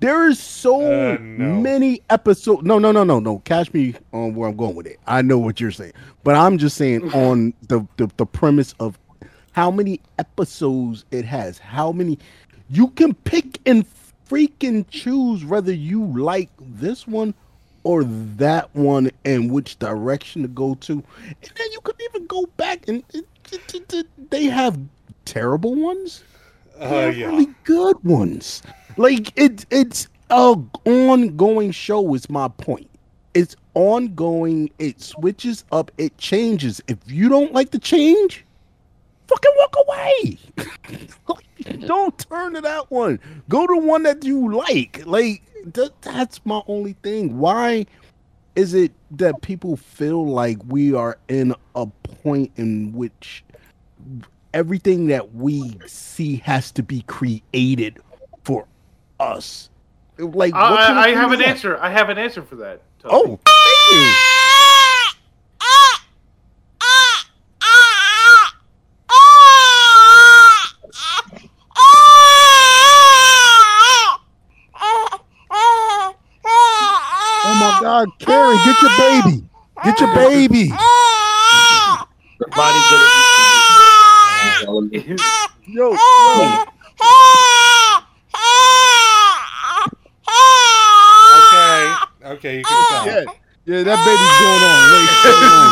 There is so
Uh, no.
many episodes. No, no, no, no, no. Catch me on where I'm going with it. I know what you're saying, but I'm just saying *laughs* on the the, the premise of how many episodes it has. How many you can pick and freaking choose whether you like this one or that one and which direction to go to. And then you could even go back and it- it- it- they have terrible ones.
Uh, yeah.
really good ones. Like it, it's a ongoing show. Is my point. It's ongoing. It switches up. It changes. If you don't like the change, fucking walk away. *laughs* don't turn to that one. Go to one that you like. Like that, that's my only thing. Why is it that people feel like we are in a point in which everything that we see has to be created for us? Like, what
I, I have an
that?
answer. I have an answer for that.
Oh, thank you. Oh my God, Karen, get your baby. Get your baby.
Her body's gonna eat.
Yo, yo.
Okay. Okay, you can stop.
Yeah, yeah, that baby's going on. Wait,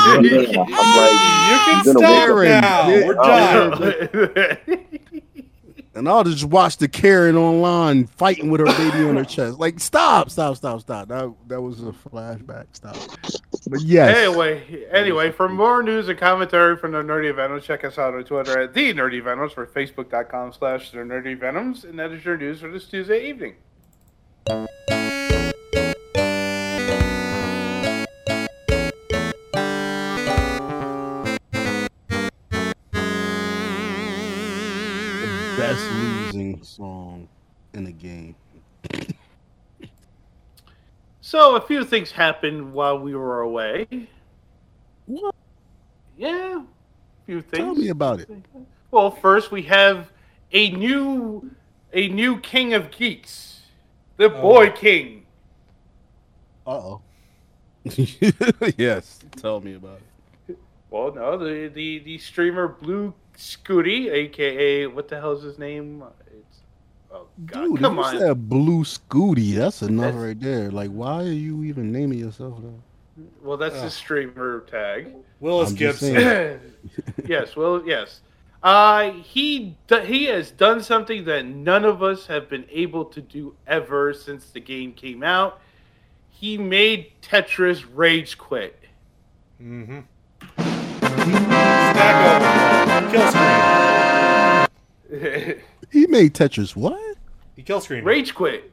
going on.
I'm like,
You can
You're gonna
stop
wake up-
now.
Yeah.
We're done. *laughs*
And I'll just watch the Karen online fighting with her baby on her chest. Like, stop, stop, stop, stop. That that was a flashback. Stop. But yes.
Anyway, anyway, for more news and commentary from the Nerdy Venoms, check us out on Twitter at the Nerdy Venoms or Facebook.com slash the Nerdy Venoms, and that is your news for this Tuesday evening.
Best losing song in the game.
So a few things happened while we were away.
What?
Yeah, a few things.
Tell me about it.
Well, first we have a new a new king of geeks, the Boy King.
Uh oh. *laughs* yes. Tell me about it.
Well, no, the the the streamer Blue Scuti, aka what the hell is his name? It's oh god,
Dude,
come
if
on.
you said blue scuti, that's enough
That's-
right there. Like, why are you even naming yourself that?
Well, that's his streamer tag.
Willis
I'm
Gibson. *laughs* *laughs*
yes, well, yes. Uh, he he has done something that none of us have been able to do ever since the game came out. He made Tetris rage quit.
Mm-hmm. Stack over. Kill screen.
He made Tetris what?
He kill screen.
rage quit.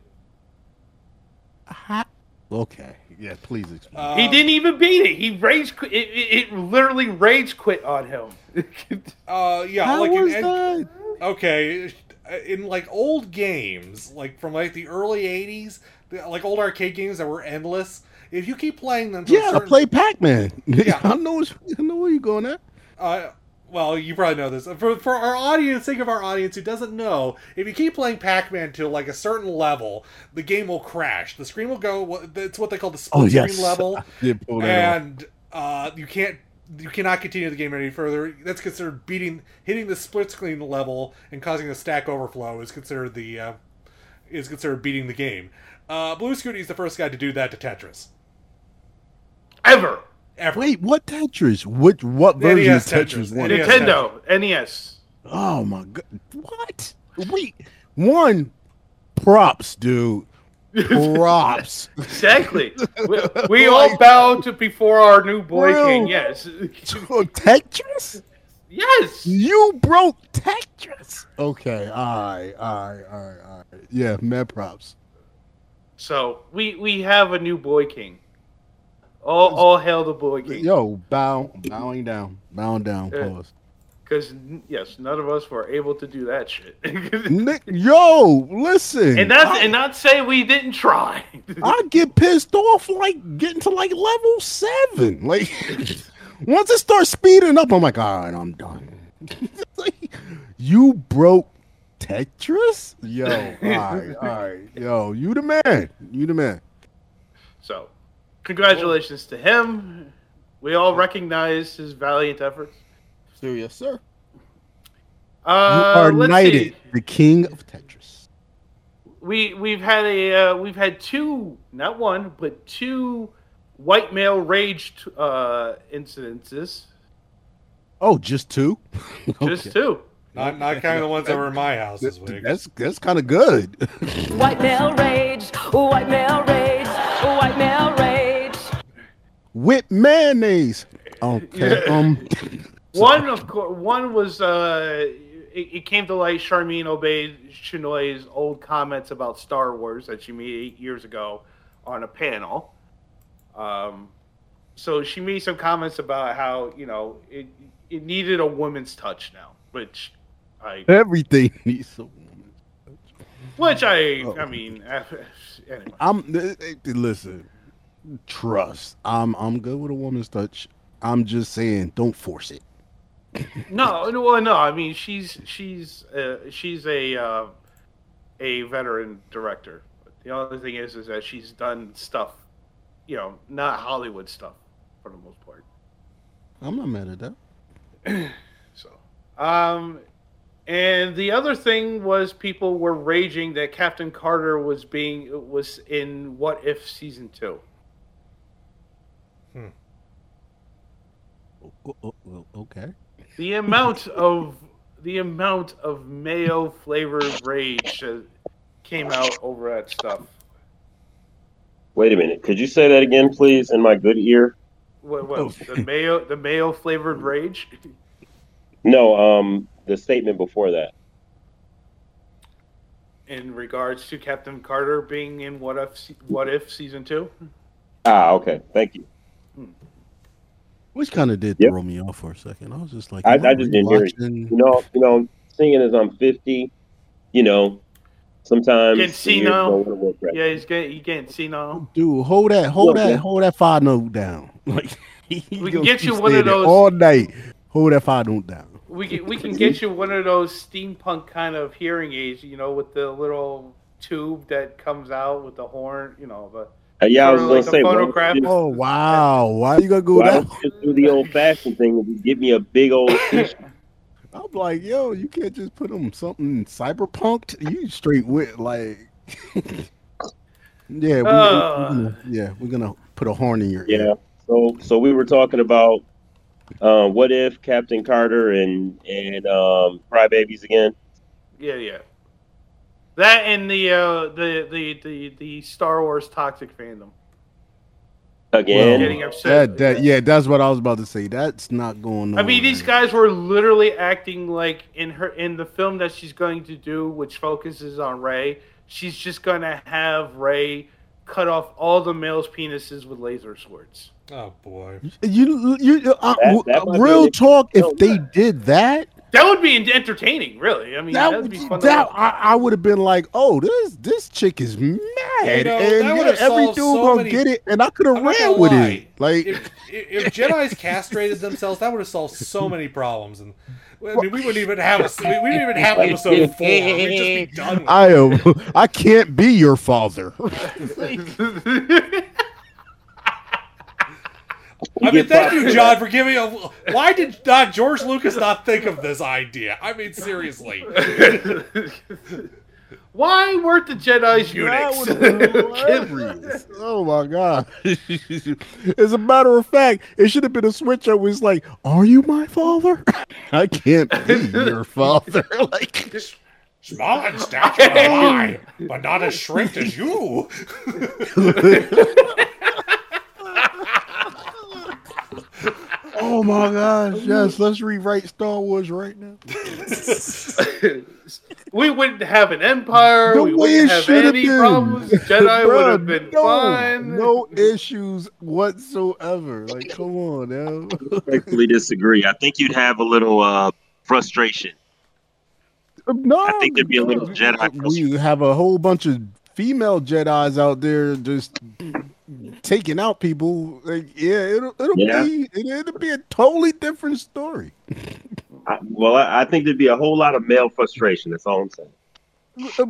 Okay. Yeah, please explain.
Uh,
he didn't even beat it. He rage quit. It, it, it literally rage quit on him. *laughs*
Uh, yeah,
How
like
was
in,
that?
okay, in like old games, like from like the early '80s, like old arcade games that were endless. If you keep playing them, to a
Yeah,
certain,
play Pac-Man.
Yeah.
I *laughs* know. I know where you're going at.
Uh, well, you probably know this. For, for our audience, think of our audience who doesn't know, if you keep playing Pac-Man to like a certain level, the game will crash. The screen will go. It's what they call the split
Oh yes.
screen level, *laughs*
I did pull that off.
and uh, you can't. You cannot continue the game any further. That's considered beating, hitting the split screen level and causing a stack overflow is considered the uh, is considered beating the game. Uh, Blue Scuti is the first guy to do that to Tetris.
Ever.
Ever.
Wait, what Tetris? Which what version
NES
of Tetris?
Tetris.
One?
NES.
Nintendo, NES.
Oh my god! What? Wait, one props, dude. Props. *laughs*
Exactly. we we *laughs* all bow to before our new boy
Bro.
king. Yes. *laughs*
Tetris?
yes.
You broke Tetris. Okay, all right, all right, all right, all right. Yeah, mad props.
So we we have a new boy king. All all hail the boy king.
Yo, bow, bowing down, bowing down.
Yeah.
Pause.
Because yes, none of us were able to do that shit. *laughs*
Nick, yo, listen.
and that's
I,
and not say we didn't try. *laughs*
I get pissed off like getting to like level seven. Like *laughs* once it starts speeding up, I'm like, all right, I'm done. Like, you broke Tetris? Yo, all right, all right. Yo, you the man. You the man.
So, congratulations to him. We all recognize his valiant efforts.
So yes, sir. You
Uh,
are
let's
knighted,
see.
the king of Tetris.
We we've had a uh, we've had two, not one, but two white male rage uh, incidences.
Oh, just two? *laughs*
Just
Okay.
two.
Not not kind of the ones that were in my house this week.
That's that's kind of good. *laughs*
White male rage, white male rage, white male rage.
With mayonnaise. Okay. Um. *laughs*
One of course, one was uh, it, it came to light. Sharmeen Obaid-Chinoy's old comments about Star Wars that she made eight years ago on a panel. Um, so she made some comments about how you know it it needed a woman's touch now, which I
Everything *laughs* needs a woman.
which I
Oh.
I mean *laughs* anyway.
I'm eh, eh, listen. Trust. I'm I'm good with a woman's touch. I'm just saying, don't force it.
No, no, well, no. I mean, she's she's uh, she's a uh, a veteran director. The only thing is, is that she's done stuff, you know, not Hollywood stuff for the most part.
I'm not mad at that. *clears throat*
So, um, and the other thing was people were raging that Captain Carter was being was in What If season two.
Okay.
The amount of the amount of mayo flavored rage came out over that stuff.
Wait a minute. Could you say that again, please, in my good ear?
What, what the mayo the mayo flavored rage?
No, um, the statement before that.
in regards to Captain Carter being in What If What If season two.
Ah, okay. Thank you.
Which kind of did
Yep.
throw me off for a second. I was just like,
I, I just didn't hear it. You know, you know, seeing as I'm 50, you know, Sometimes
Getting
the ears
senile.
don't wanna right.
Yeah, he's getting he getting senile.
Dude, hold that, hold
Look,
that,
man.
hold that five note down. *laughs* Like we
can get you one of those-
all night. Hold that five note down.
We can we can get you one of those steampunk kind of hearing aids, you know, with the little tube that comes out with the horn, you know, but
Uh, yeah, I was
Or
gonna
like
say, why don't just-
Oh wow, why are you gonna go
why
that?
don't you just do the old fashioned thing and just give me a big old *laughs* t-shirt?
I'm like, yo, you can't just put them something cyberpunked. You straight with like, *laughs* yeah, we, we-
Uh.
we're gonna, yeah, we're gonna put a horn in your
Yeah.
ear.
So so we were talking about uh, what if Captain Carter and and um, Crybabies again.
yeah, yeah. That and the uh the the the, the Star Wars toxic fandom.
Again,
Getting upset.
That, that, yeah, that's what I was about to say. That's not going on.
I mean, these guys were literally acting like in her in the film that she's going to do, which focuses on Rey. She's just gonna have Rey cut off all the males' penises with laser swords.
Oh boy.
You, you, uh,
That- that
real talk. If they
man.
did that,
That would be entertaining, really. I mean,
that
that'd be fun.
that. I, I would have been like, oh, this this chick is mad,
You know,
and
that would
yeah, every dude
so
gonna
many-
get it, and I could have
I'm
ran with
lie.
it. Like,
If, if if Jedi's castrated themselves, that would have solved so many problems, and I mean, we wouldn't even have a we wouldn't even have episode four. We'd just be done. *laughs* With.
I am, I can't be your father. *laughs* *laughs*
I mean, thank you, *laughs* John, for giving a. Why did not George Lucas not think of this idea? I mean, seriously. *laughs*
Why weren't the Jedi's
That
eunuchs?
would have been hilarious. oh my god! *laughs* As a matter of fact, it should have been a switch I Was like, "Are you my father? I can't be your father." like,
Small in stature I, but not as shrinked as you.
Oh my gosh! Yes, let's rewrite Star Wars right now. *laughs*
we wouldn't have an empire.
The
we
way
wouldn't have
should have
any
been.
problems. Jedi would have been
no,
fine.
No issues whatsoever. Like, come on now.
respectfully disagree. I think you'd have a little uh, frustration.
No,
I think there'd be a little Jedi
We have a whole bunch of female Jedi's out there just taking out people. Like, yeah, it'll it'll
Yeah.
be it, it'll be a totally different story.
I, well, I, I think there'd be a whole lot of male frustration. That's all I'm saying.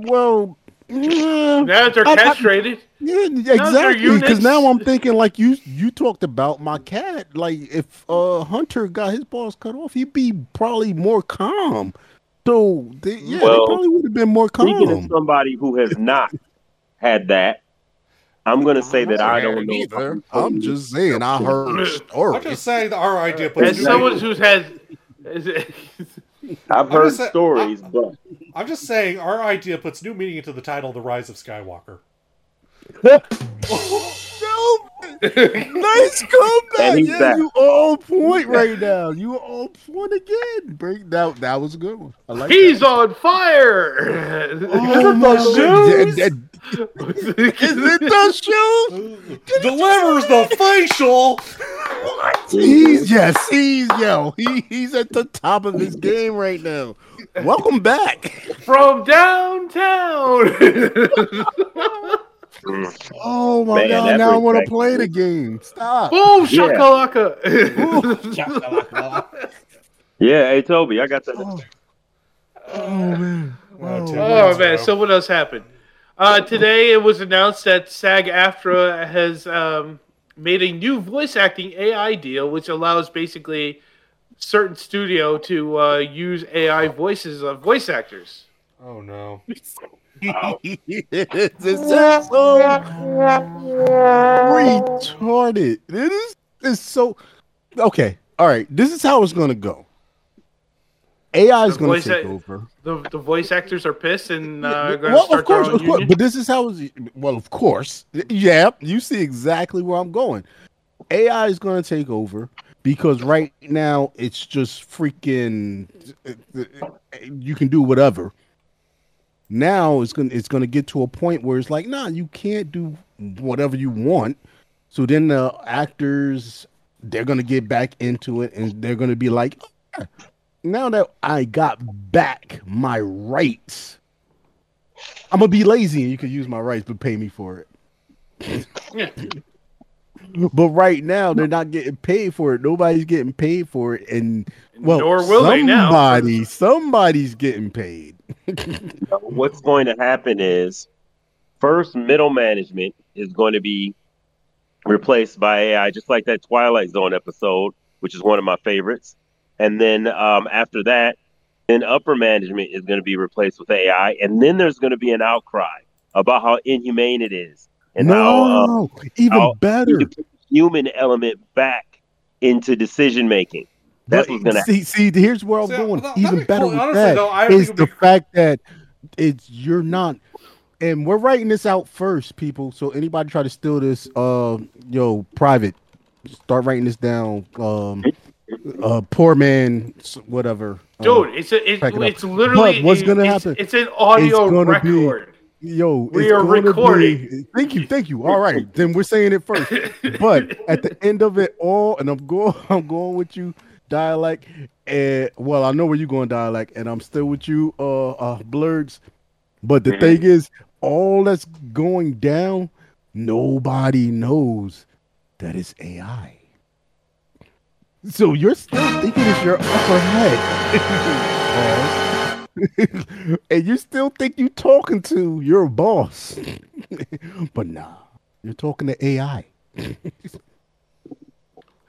Well, yeah,
Now that they're
I- I-
castrated,
yeah,
they're
exactly. Because now I'm thinking like you you talked about my cat. Like if uh Hunter got his balls cut off, he'd be probably more calm. So they, yeah,
Well,
they probably would have been more
Speaking of
calm.
somebody who has not had that, I'm going to say that I don't know.
either.
I'm
I'm just saying, I heard
I'm
stories.
just saying our idea
as someone
meaning,
who's had, *laughs*
I've
I'm
heard
just saying-
stories, but
I'm just saying our idea puts new meaning into the title "The Rise of Skywalker." *laughs*
No, *laughs* nice comeback.
And
Yeah,
back.
you on point right now. You on point again. Break that. That was a good one. I like
he's
that.
on fire.
Oh *laughs* my God. That- that- Is it the shoes?
Delivers the facial.
He's yes, he's yo. He, he's at the top of his game right now. Welcome back.
From downtown. *laughs*
Oh my
Man,
god! Now I want to play the game. Stop.
Boom
Yeah.
shakalaka. *laughs* *laughs*
yeah, hey Toby, I got that.
Oh, oh man.
Oh, two
Oh
minutes,
man,
bro.
so what else happened? Uh, today it was announced that SAG-AFTRA has um, made a new voice acting AI deal, which allows basically certain studio to uh, use AI voices of voice actors.
Oh no. *laughs*
this is so retarded. It is it's so okay. All right, this is how it's gonna go. AI is gonna take
act-
over.
The, the voice actors are pissed and uh, going
well,
start
of course, of course, but this is how it's well, of course. Yeah, you see exactly where I'm going. AI is gonna take over because right now it's just freaking you can do whatever. Now it's gonna it's gonna get to a point where it's like, nah, you can't do whatever you want. So then the actors they're gonna get back into it and they're gonna be like, "Ah, now that I got back my rights, I'm gonna be lazy and you can use my rights, but pay me for it. *laughs* But right now, they're not getting paid for it. Nobody's getting paid for it, and well,
Nor will they now.
somebody, somebody's getting paid. *laughs*
What's going to happen is first middle management is going to be replaced by AI, just like that Twilight Zone episode, which is one of my favorites. And then um, after that, then upper management is going to be replaced with AI, and then there's going to be an outcry about how inhumane it is and how uh,
no, even
how
better.
the human element back into decision making. That's
But
what's going to
see, see, here's where I'm
See,
going.
that-
Even
be
better
cool.
with
Honestly,
that
though, I think
is the
be-
fact that it's you're not, and we're writing this out first, people. So anybody try to steal this, uh, yo, private, start writing this down. Um, uh, poor man, s- whatever. uh,
Dude, it's a, it,
it
it's literally
But what's
a-
gonna
it's-
happen?
It's, an audio
It's gonna be-
record.
Yo,
We
it's
are recording.
Be, thank you, thank you. All right, then we're saying it first. *laughs* But at the end of it all, and I'm going, *laughs* I'm going with you, dialect. And well, I know where you're going, dialect, and I'm still with you, uh, uh blurs. But the
Mhm.
thing is, all that's going down, nobody knows that it's AI. So you're still thinking it's your upper head. *laughs* *laughs* And you still think you're talking to your boss. *laughs* but nah, you're talking to AI. *laughs*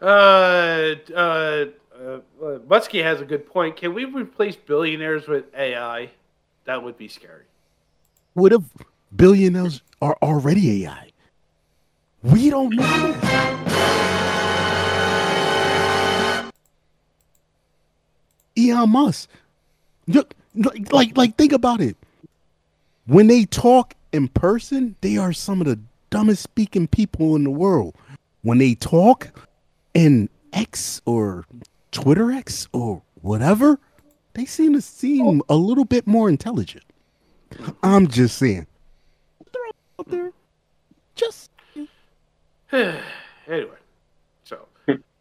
Uh, uh, uh, uh, has a good point. Can we replace billionaires with AI? That would be scary.
What if billionaires are already AI? We don't know. Elon Musk. Look, like, like, like, think about it. When they talk in person, they are some of the dumbest speaking people in the world. When they talk in X or Twitter X or whatever, they seem to seem a little bit more intelligent. I'm just saying. Throw out there. Just *sighs*
anyway, so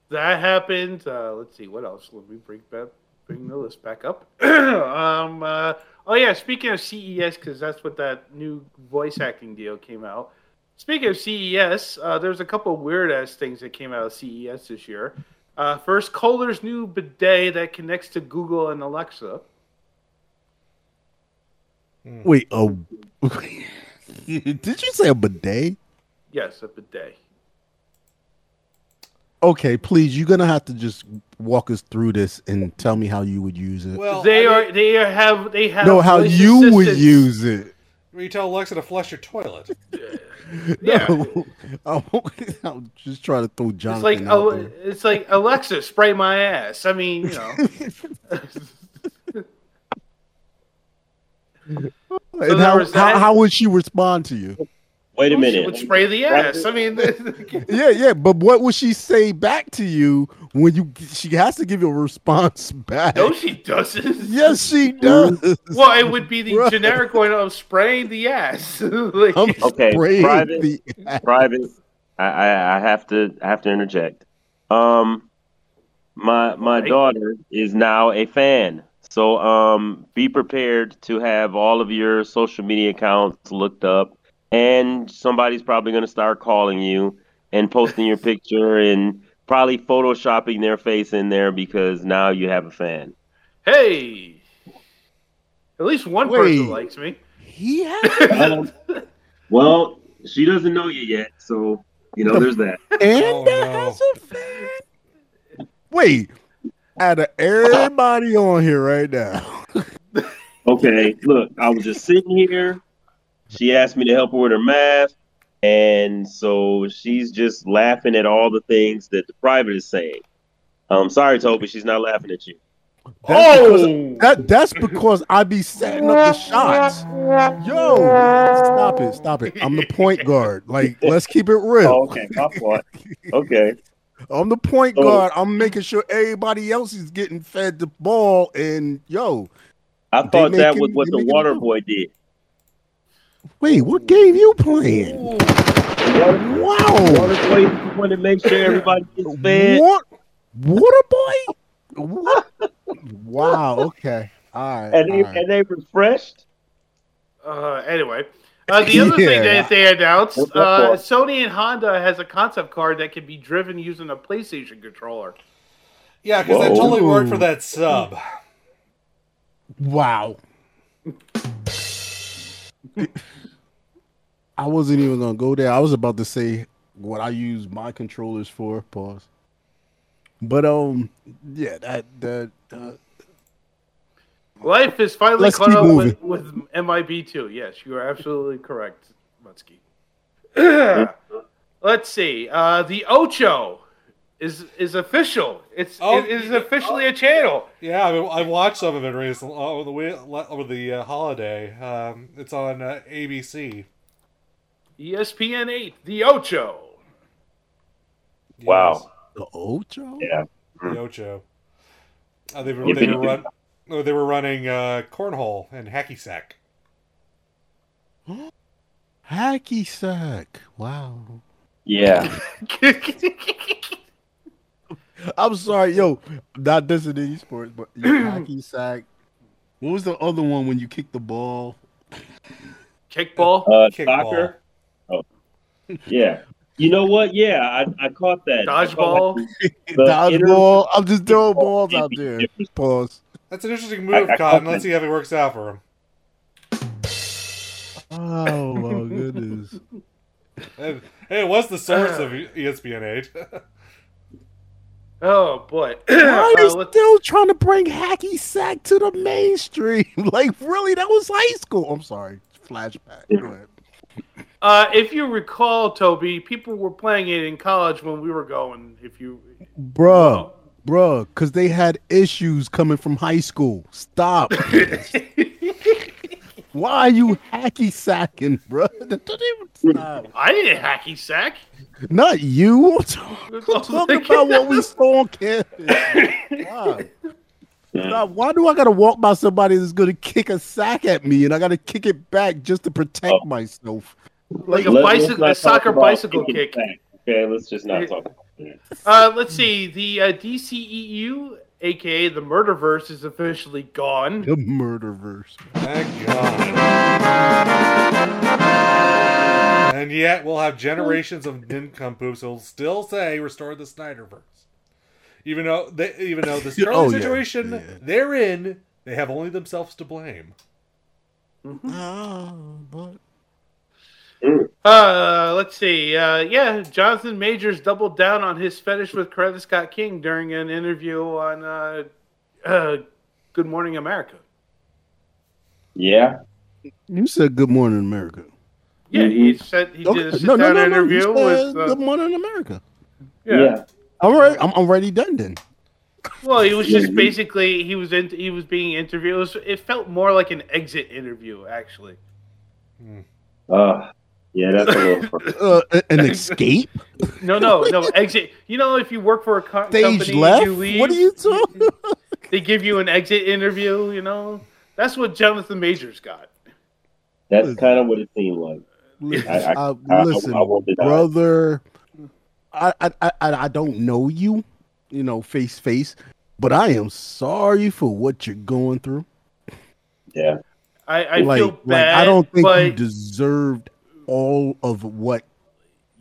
that happened. Uh, let's see what else. Let me bring back bring the list back up. *clears throat* um, uh, oh yeah, speaking of CES, because that's what that new voice acting deal came out. Speaking of CES, uh, there's a couple weird ass things that came out of CES this year. Uh, first, Kohler's new bidet that connects to Google and Alexa.
wait. Oh, *laughs* did you say a bidet?
Yes, a bidet.
Okay, please. You're gonna have to just walk us through this and tell me how you would use it.
Well,
they
I
are
mean,
they are, have they have
no, how
voice
you would use it.
When you tell Alexa to flush your toilet. *laughs*
Yeah.
No, I'm, *laughs* I'm just trying to throw
John.
It's
like
out
oh,
there.
it's like Alexa, spray my ass. I mean, you know. *laughs*
and how,
was
how,
that.
how would she respond to you?
Wait a
She
minute.
would spray the ass. I mean, *laughs*
Yeah, yeah, but what would she say back to you when you? She has to give you a response *laughs* back.
no, she doesn't.
Yes, she *laughs* does.
Well, it would be the
Right.
generic one of spraying the ass. like,
I'm
Okay,
spraying
private.
the-
private. I, I, I have to I have to interject. Um, my my
Right.
daughter is now a fan, so um, be prepared to have all of your social media accounts looked up, and somebody's probably going to start calling you and posting your picture and probably photoshopping their face in there because now you have a fan.
hey, at least one
Wait.
person likes me.
He *laughs* has
Um, well, she doesn't know you yet, so you know there's that. *laughs*
and
Oh,
that
no.
has a fan. Wait, out of everybody on here right now, *laughs*
Okay, look, I was just sitting here. She asked me to help her with her math, and so she's just laughing at all the things that the private is saying. Um, sorry, Toby, she's not laughing at you.
That's because-
Oh,
that that's because I be setting up the shots. Yo, stop it, stop it. I'm the point guard. Like, let's keep it real.
Oh, *laughs* okay, my fault. Okay,
I'm the point
Oh.
guard. I'm making sure everybody else is getting fed the ball. And yo,
I
They
thought that
making-
was what the water boy did.
Wait, what game you playing?
The
Wow,
water boy is to make sure everybody gets fed.
what? Water boy? What? wow. Okay. All right.
And they
all right.
and they refreshed.
Uh, anyway, uh, the other thing that they announced,
What's that
uh. Sony and Honda has a concept car that can be driven using a PlayStation controller.
Yeah, because that totally worked for that sub.
Wow. I wasn't even gonna go there. I was about to say what I use my controllers for. Pause. But um, yeah, that that uh,
Life is finally caught up
moving.
with, with MIB2. Yes, you are absolutely correct, Mutsky. *clears throat* Let's see. Uh, the Ocho is is official. It's
Oh,
it is officially a channel.
Yeah, I, mean, I watched some of it recently over the over the uh, holiday. Um, it's on uh, ABC.
ESPN eight. The Ocho.
Wow.
the Ocho.
Yeah.
The Ocho. Uh, they were they were run. oh, They were running uh, cornhole and hacky sack. *gasps*
Hacky sack. Wow.
Yeah. *laughs* *laughs*
I'm sorry, yo. Not dissing any sports, but your *clears throat* hacky sack. What was the other one when you kick the ball?
Kickball.
Uh,
Kickball.
soccer. Oh. Yeah. You know what? Yeah, I, I caught that.
Dodgeball. *laughs*
The
Dodgeball. I'm just throwing balls out there. Pause.
That's an interesting move,
I
Cotton. Let's see how it works out for him.
Oh my goodness. *laughs*
And, hey, it was the source of ESPN eight. *laughs*
Oh boy. *clears throat*
Why are
Uh,
still trying to bring hacky sack to the mainstream? *laughs* Like, really? That was high school. I'm sorry. Flashback. Go ahead.
Uh, if you recall, Toby, people were playing it in college when we were going. If you,
Bruh, bruh, because they had issues coming from high school. Stop. *laughs* *laughs* Why are you hacky sacking, bro? *laughs* Don't even stop.
I didn't hacky sack.
Not you. *laughs* I'm talking, about what we *laughs* saw on campus. Why? Stop. Why do I gotta walk by somebody that's gonna kick a sack at me and I gotta kick it back just to protect
Oh.
myself?
Like a
Let's- let's
bicycle, a soccer bicycle kick.
back, Okay, let's just not talk about that.
Uh, let's see. The uh, DCEU, aka the Murderverse, is officially gone.
The murderverse.
Thank God. And yet, we'll have generations of nincompoops who'll still say "Restore the Snyderverse," even though they, even though the *laughs* current
Oh,
situation
Yeah.
they're in, they have only themselves to blame.
Ah, but
Uh, let's see. Uh, yeah, Jonathan Majors doubled down on his fetish with Coretta Scott King during an interview on uh, uh, Good Morning America.
Yeah.
you said Good Morning America.
Yeah, he said he did a
Okay,
sit down interview
you said
with. Uh,
Good Morning America.
yeah.
Yeah.
All right, I'm already done then.
Well, he was just basically he was in, he was being interviewed. It, was, it felt more like an exit interview, actually.
Uh, yeah, that's a little. *laughs*
Uh, an *laughs* escape?
No, no, no exit. You know, if you work for a co-
Stage
company,
left?
you leave.
What are you talking
They give you an exit interview. You know, that's what Jonathan Majors got.
That's kind of what it seemed like.
Listen,
I- I-
uh,
I-
listen,
I won't
brother. I, I I I don't know you, you know, face to face, but I am sorry for what you're going through.
Yeah.
I, I
like,
feel
like
bad.
I don't think
but
you deserved all of what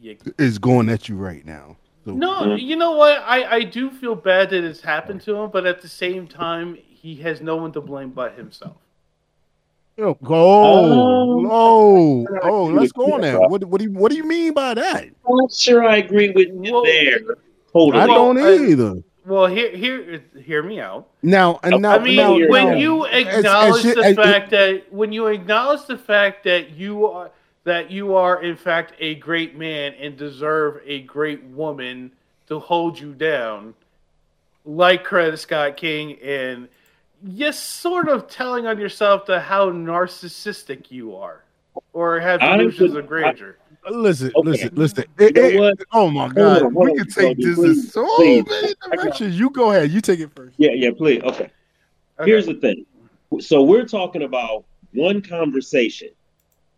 you-
is going at you right now. So,
No, you know what? I, I do feel bad that it's happened to him, but at the same time, he has no one to blame but himself.
Yo, oh,
Um,
oh, oh, let's go on
you,
there. What, what do you, what do you mean by that?
I'm not sure I agree with you
Well,
there. Totally.
I don't
I-
either.
Well, hear hear hear me out.
Now, and now,
I mean,
now,
when
now,
you
as- as
acknowledge
shit-
the
as-
fact that when you acknowledge the fact that you are that you are in fact a great man and deserve a great woman to hold you down, like Coretta Scott King, and you're sort of telling on yourself to how narcissistic you are, or have
I
delusions
would-
of grandeur.
Listen,
Okay.
listen, listen.
You know
it- oh my
Hold
God,
on, hold
we
on,
can take this
please,
in so oh,
please.
many
I
directions. You go ahead. You take it first.
Yeah, yeah, please. Okay.
Okay.
Here's the thing. So we're talking about one conversation.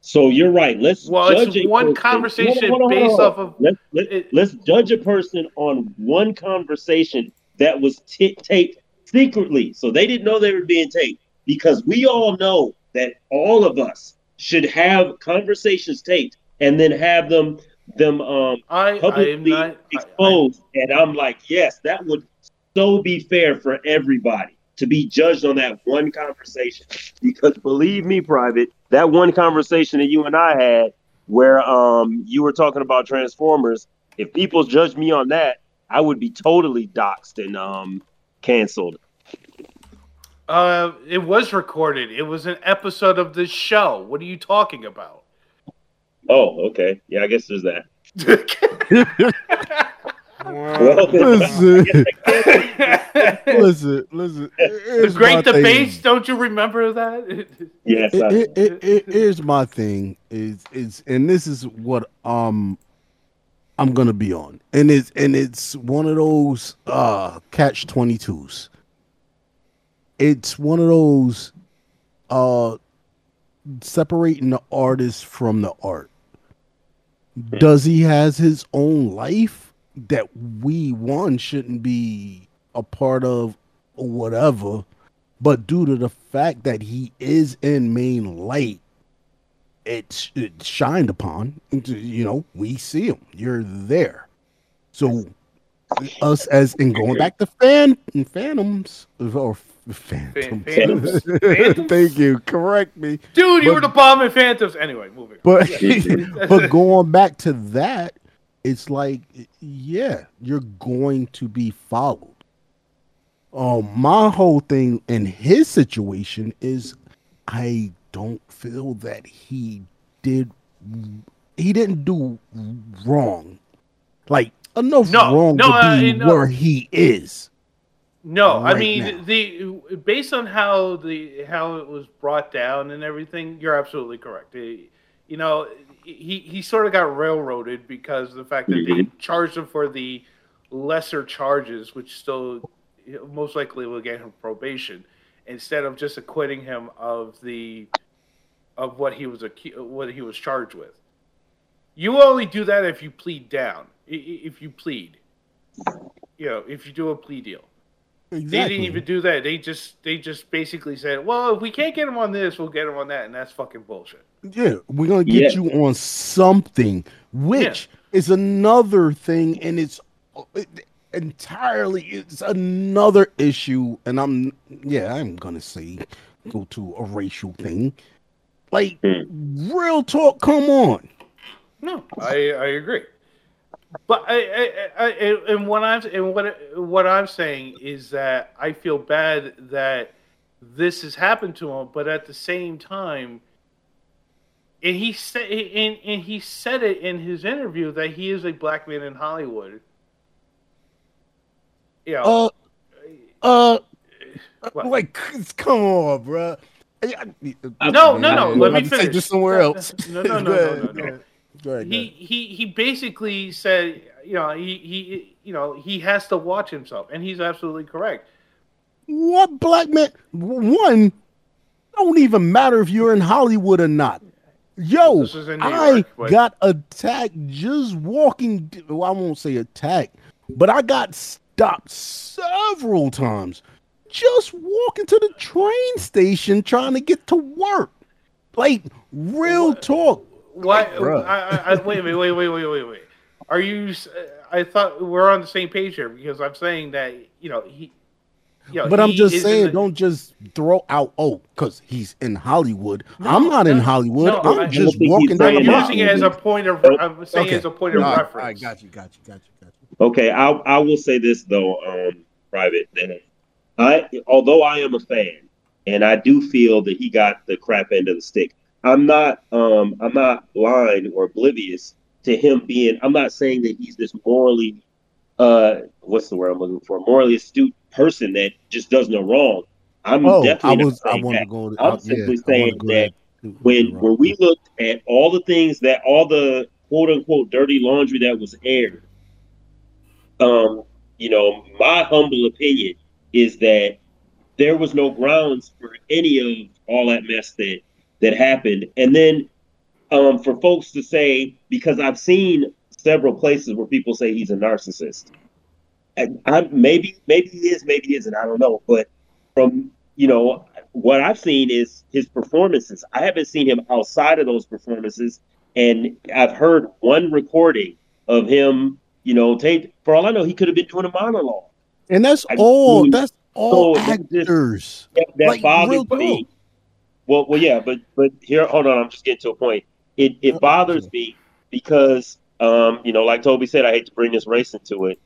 So you're right. Let's
Well,
judge
it's one
person-
conversation
Hold on, hold on,
based off of
Let's let, let's judge a person on one conversation that was t- taped secretly, so they didn't know they were being taped. Because we all know that all of us should have conversations taped and then have them them um
I, I
publicly
not. I-
exposed. and I'm like, yes, that would so be fair for everybody to be judged on that one conversation. Because believe me, private, that one conversation that you and I had where um you were talking about Transformers, if people judged me on that, I would be totally doxxed and um canceled.
Uh, it was recorded. It was an episode of the show. What are you talking about?
Oh, okay. Yeah, I guess there's that. *laughs* *laughs* Well,
Listen, listen, listen.
the
Here's my
great
thing.
debates. Don't you remember that?
yes,
It-
I,
it- it- it- here's my thing is is and this is what um I'm gonna be on and it's and it's one of those uh catch 22s. It's one of those uh separating the artist from the art. Does he has his own life that we one shouldn't be a part of or whatever? but due to the fact that he is in main light, it's it's shined upon. You know, we see him. You're there. So us as in going back to fan and phantoms or phantoms.
Phantoms? Phantoms? *laughs*
Thank you. Correct me.
Dude, you
But-
were the bomb in Phantoms. Anyway, moving.
But *laughs* *laughs* but going back to that, it's like yeah, you're going to be followed. Um, my whole thing in his situation is I don't feel that he did he didn't do wrong. Like enough
No,
wrong
no,
to
uh,
be
no.
where he is.
No, I mean
now.
the based on how the how it was brought down and everything, you're absolutely correct. Eh, You know, he he sort of got railroaded because of the fact that they mm-hmm. charged him for the lesser charges, which still most likely will get him probation, instead of just acquitting him of the of what he was acu- what he was charged with. You only do that if you plead down. If you plead, you know, if you do a plea deal. They didn't even do that. They just they just basically said, "Well, if we can't get him on this, we'll get him on that," and that's fucking bullshit.
Yeah, we're gonna get
Yeah.
you on something, which is another thing, and it's entirely it's another issue. And I'm yeah, I'm gonna say go to a racial thing. Like hmm. real talk, come on.
No, I I agree. But I, I, I, I and what I'm and what what I'm saying is that I feel bad that this has happened to him, but at the same time, and he said and, and he said it in his interview that he is a black man in Hollywood. You know,
Uh, uh,
What?
like *laughs* come on, bro.
No, no, no, let me finish.
this somewhere else.
no, no, no, no,
ahead,
no, no. *laughs*
Go ahead,
he
ahead.
he he basically said, you know, he he you know he has to watch himself, and he's absolutely correct.
What black man? One don't even matter if you're in Hollywood or not. Yo,
This is in New
I
York, but-
got attacked just walking. Well, I won't say attacked, but I got stopped several times just walking to the train station trying to get to work. Like real talk.
Why?
bruh.
I, I, I, wait a wait, wait, wait, wait, wait. Are you? s- I thought we're on the same page here because I'm saying that you know he. You know,
But I'm just saying,
the-
don't just throw out oh, because he's in Hollywood. I'm not in Hollywood.
no,
I'm
I-
just
think
walking down
I'm
the block.
using it as a point of. I'm saying
Okay.
as a point of
All right,
reference.
all right, got you, got you, got you, got you.
Okay, I I will say this though, um, private. That I, although I am a fan, and I do feel that he got the crap end of the stick. I'm not, um, I'm not blind or oblivious to him being. I'm not saying that he's this morally, uh, what's the word I'm looking for? Morally astute person that just does no wrong. I'm
Oh, I
definitely
was,
not
I
saying
wanted
that.
to go.
I'm
uh,
simply
yeah, I
saying that when when we looked at all the things that all the quote unquote dirty laundry that was aired, um, you know, my humble opinion is that there was no grounds for any of all that mess that that happened. And then um, for folks to say, because I've seen several places where people say he's a narcissist. And I, maybe maybe he is, maybe he isn't. I don't know. But from you know, what I've seen is his performances. I haven't seen him outside of those performances, and I've heard one recording of him. You know, taped. For all I know, he could have been doing a monologue.
And that's
I
all.
mean,
That's all
so just-
actors.
That, that
Like,
bothers me. Well, well, yeah, but but here, hold on. I'm just getting to a point. It it bothers me because, um, you know, like Toby said, I hate to bring this race into it.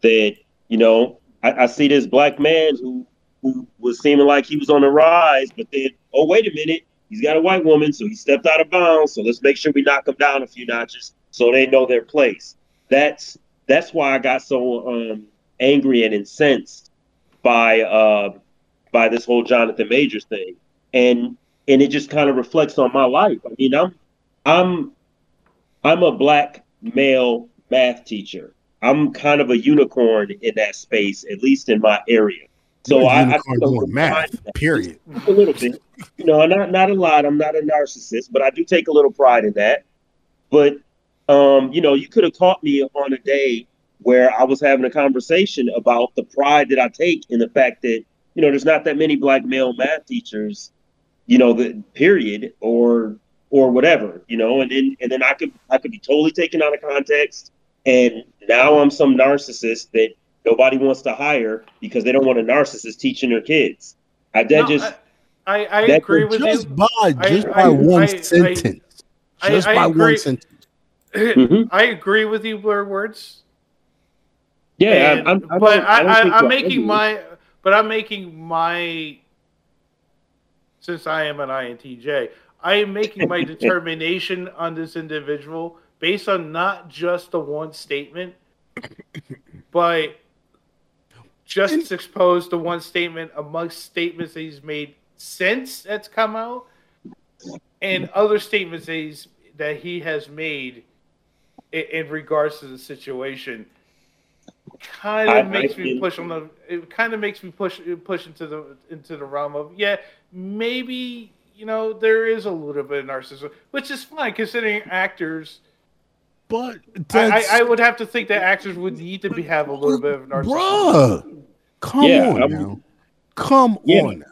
That you know, I, I see this black man who who was seeming like he was on the rise, but then, oh wait a minute, he's got a white woman, so he stepped out of bounds. So let's make sure we knock him down a few notches so they know their place. That's that's why I got so um, angry and incensed by uh, by this whole Jonathan Majors thing, and and it just kind of reflects on my life. I mean, I'm I'm I'm a black male math teacher. I'm kind of a unicorn in that space, at least in my area. So I, I
unicorn
take a
doing math, period.
A little bit. You know, not not a lot. I'm not a narcissist, but I do take a little pride in that. But um, you know, you could have caught me on a day where I was having a conversation about the pride that I take in the fact that you know there's not that many black male math teachers, you know, the period or or whatever, you know, and then and then I could I could be totally taken out of context, and now I'm some narcissist that nobody wants to hire because they don't want a narcissist teaching their kids. I that
No,
just
I, I
That
agree
could
with
Just
you.
by just
I-
by one
I-
sentence.
I-
just
I
by
agree.
one sentence. *clears throat*
Mhm.
I agree with you, word words.
yeah.
And-
I'm, I'm,
but
don't-
I,
don't
I,
think
I'm
we're
making my, but I'm making my, since I am an INTJ, I am making my *laughs* determination on this individual based on not just the one statement, but just exposed to one statement amongst statements that he's made since that's come out, and other statements that he's that he has made in, in regards to the situation. Kind of makes me push on the it kind of makes me push push into the into the realm of yeah maybe you know there is a little bit of narcissism which is fine considering actors
But
I, I, I would have to think that actors would need to be have a little bit of narcissism
bruh, come
Yeah,
on
I'm-
now, come
Yeah.
on now.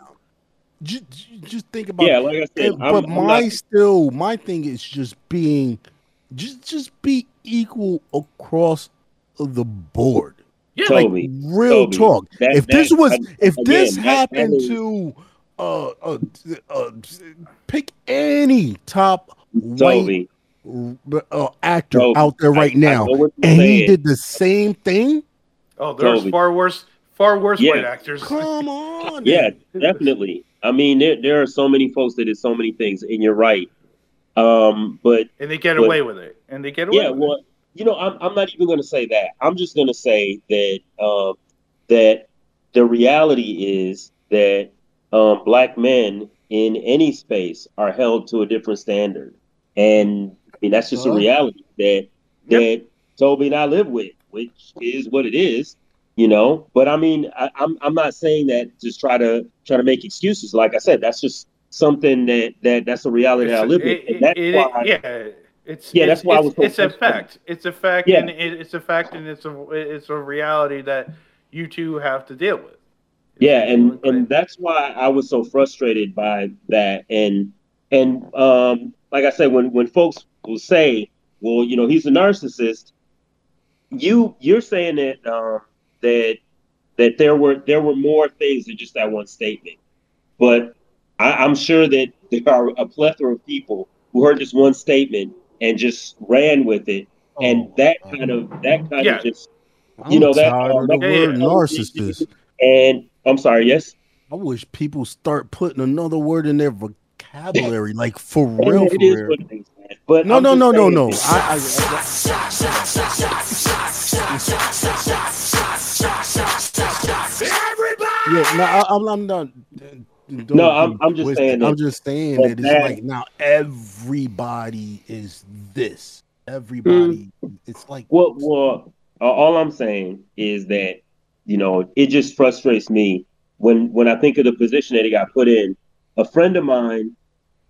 Just, just think about
Yeah,
it.
like I said,
And-
I'm-
but
I'm
my
not-
still my thing is just being just just be equal across the board.
yeah
Like real
Toby,
talk.
that-
if this
that-
was
that-
if this
again, that- that
happened
is-
to uh, uh, uh pick any top white uh, actor
Toby,
out there right
I
now,
know what you're
and he
saying.
did the same thing.
oh there's
Toby.
far worse far worse
Yeah.
white actors
Come *laughs* on,
yeah, definitely. I mean, there there are so many folks that did so many things, and you're right. Um, but
and they get
But-
away with it and they get away
yeah,
with
well, you know, I'm I'm not even going to say that. I'm just going to say that um, that the reality is that um, black men in any space are held to a different standard, and I mean that's just a reality that that Toby and I live with, which is what it is, you know. But I mean, I, I'm I'm not saying that just try to try to make excuses. Like I said, that's just something that that that's a reality that I live with,
It-
and that's
it-
why.
yeah, it's
Yeah,
it's,
that's why I was so
it's a fact. It's a fact,
Yeah.
and it, it's a fact, and it's a it's a reality that you two have to deal with.
Yeah, and and that's why I was so frustrated by that. And and um, like I said, when when folks will say, "Well, you know, he's a narcissist," you you're saying that um, that that there were there were more things than just that one statement. But I, I'm sure that there are a plethora of people who heard this one statement and just ran with it, and that kind of that kind
Yeah.
of just
I'm
you know that
tired
uh, that-
word narcissist.
And I'm sorry, yes.
I wish people start putting another word in their vocabulary, like for *laughs* real, for real.
is. But
No,
I'm
no, no, no,
saying
no.
that-
I, I yeah, no, I, I'm, I'm not. don't
No, I'm- I'm just saying
I'm just saying
that
that it's
that-
like now everybody is this. Everybody, it's like
Well, well, uh, all I'm saying is that you know it just frustrates me when when I think of the position that he got put in. A friend of mine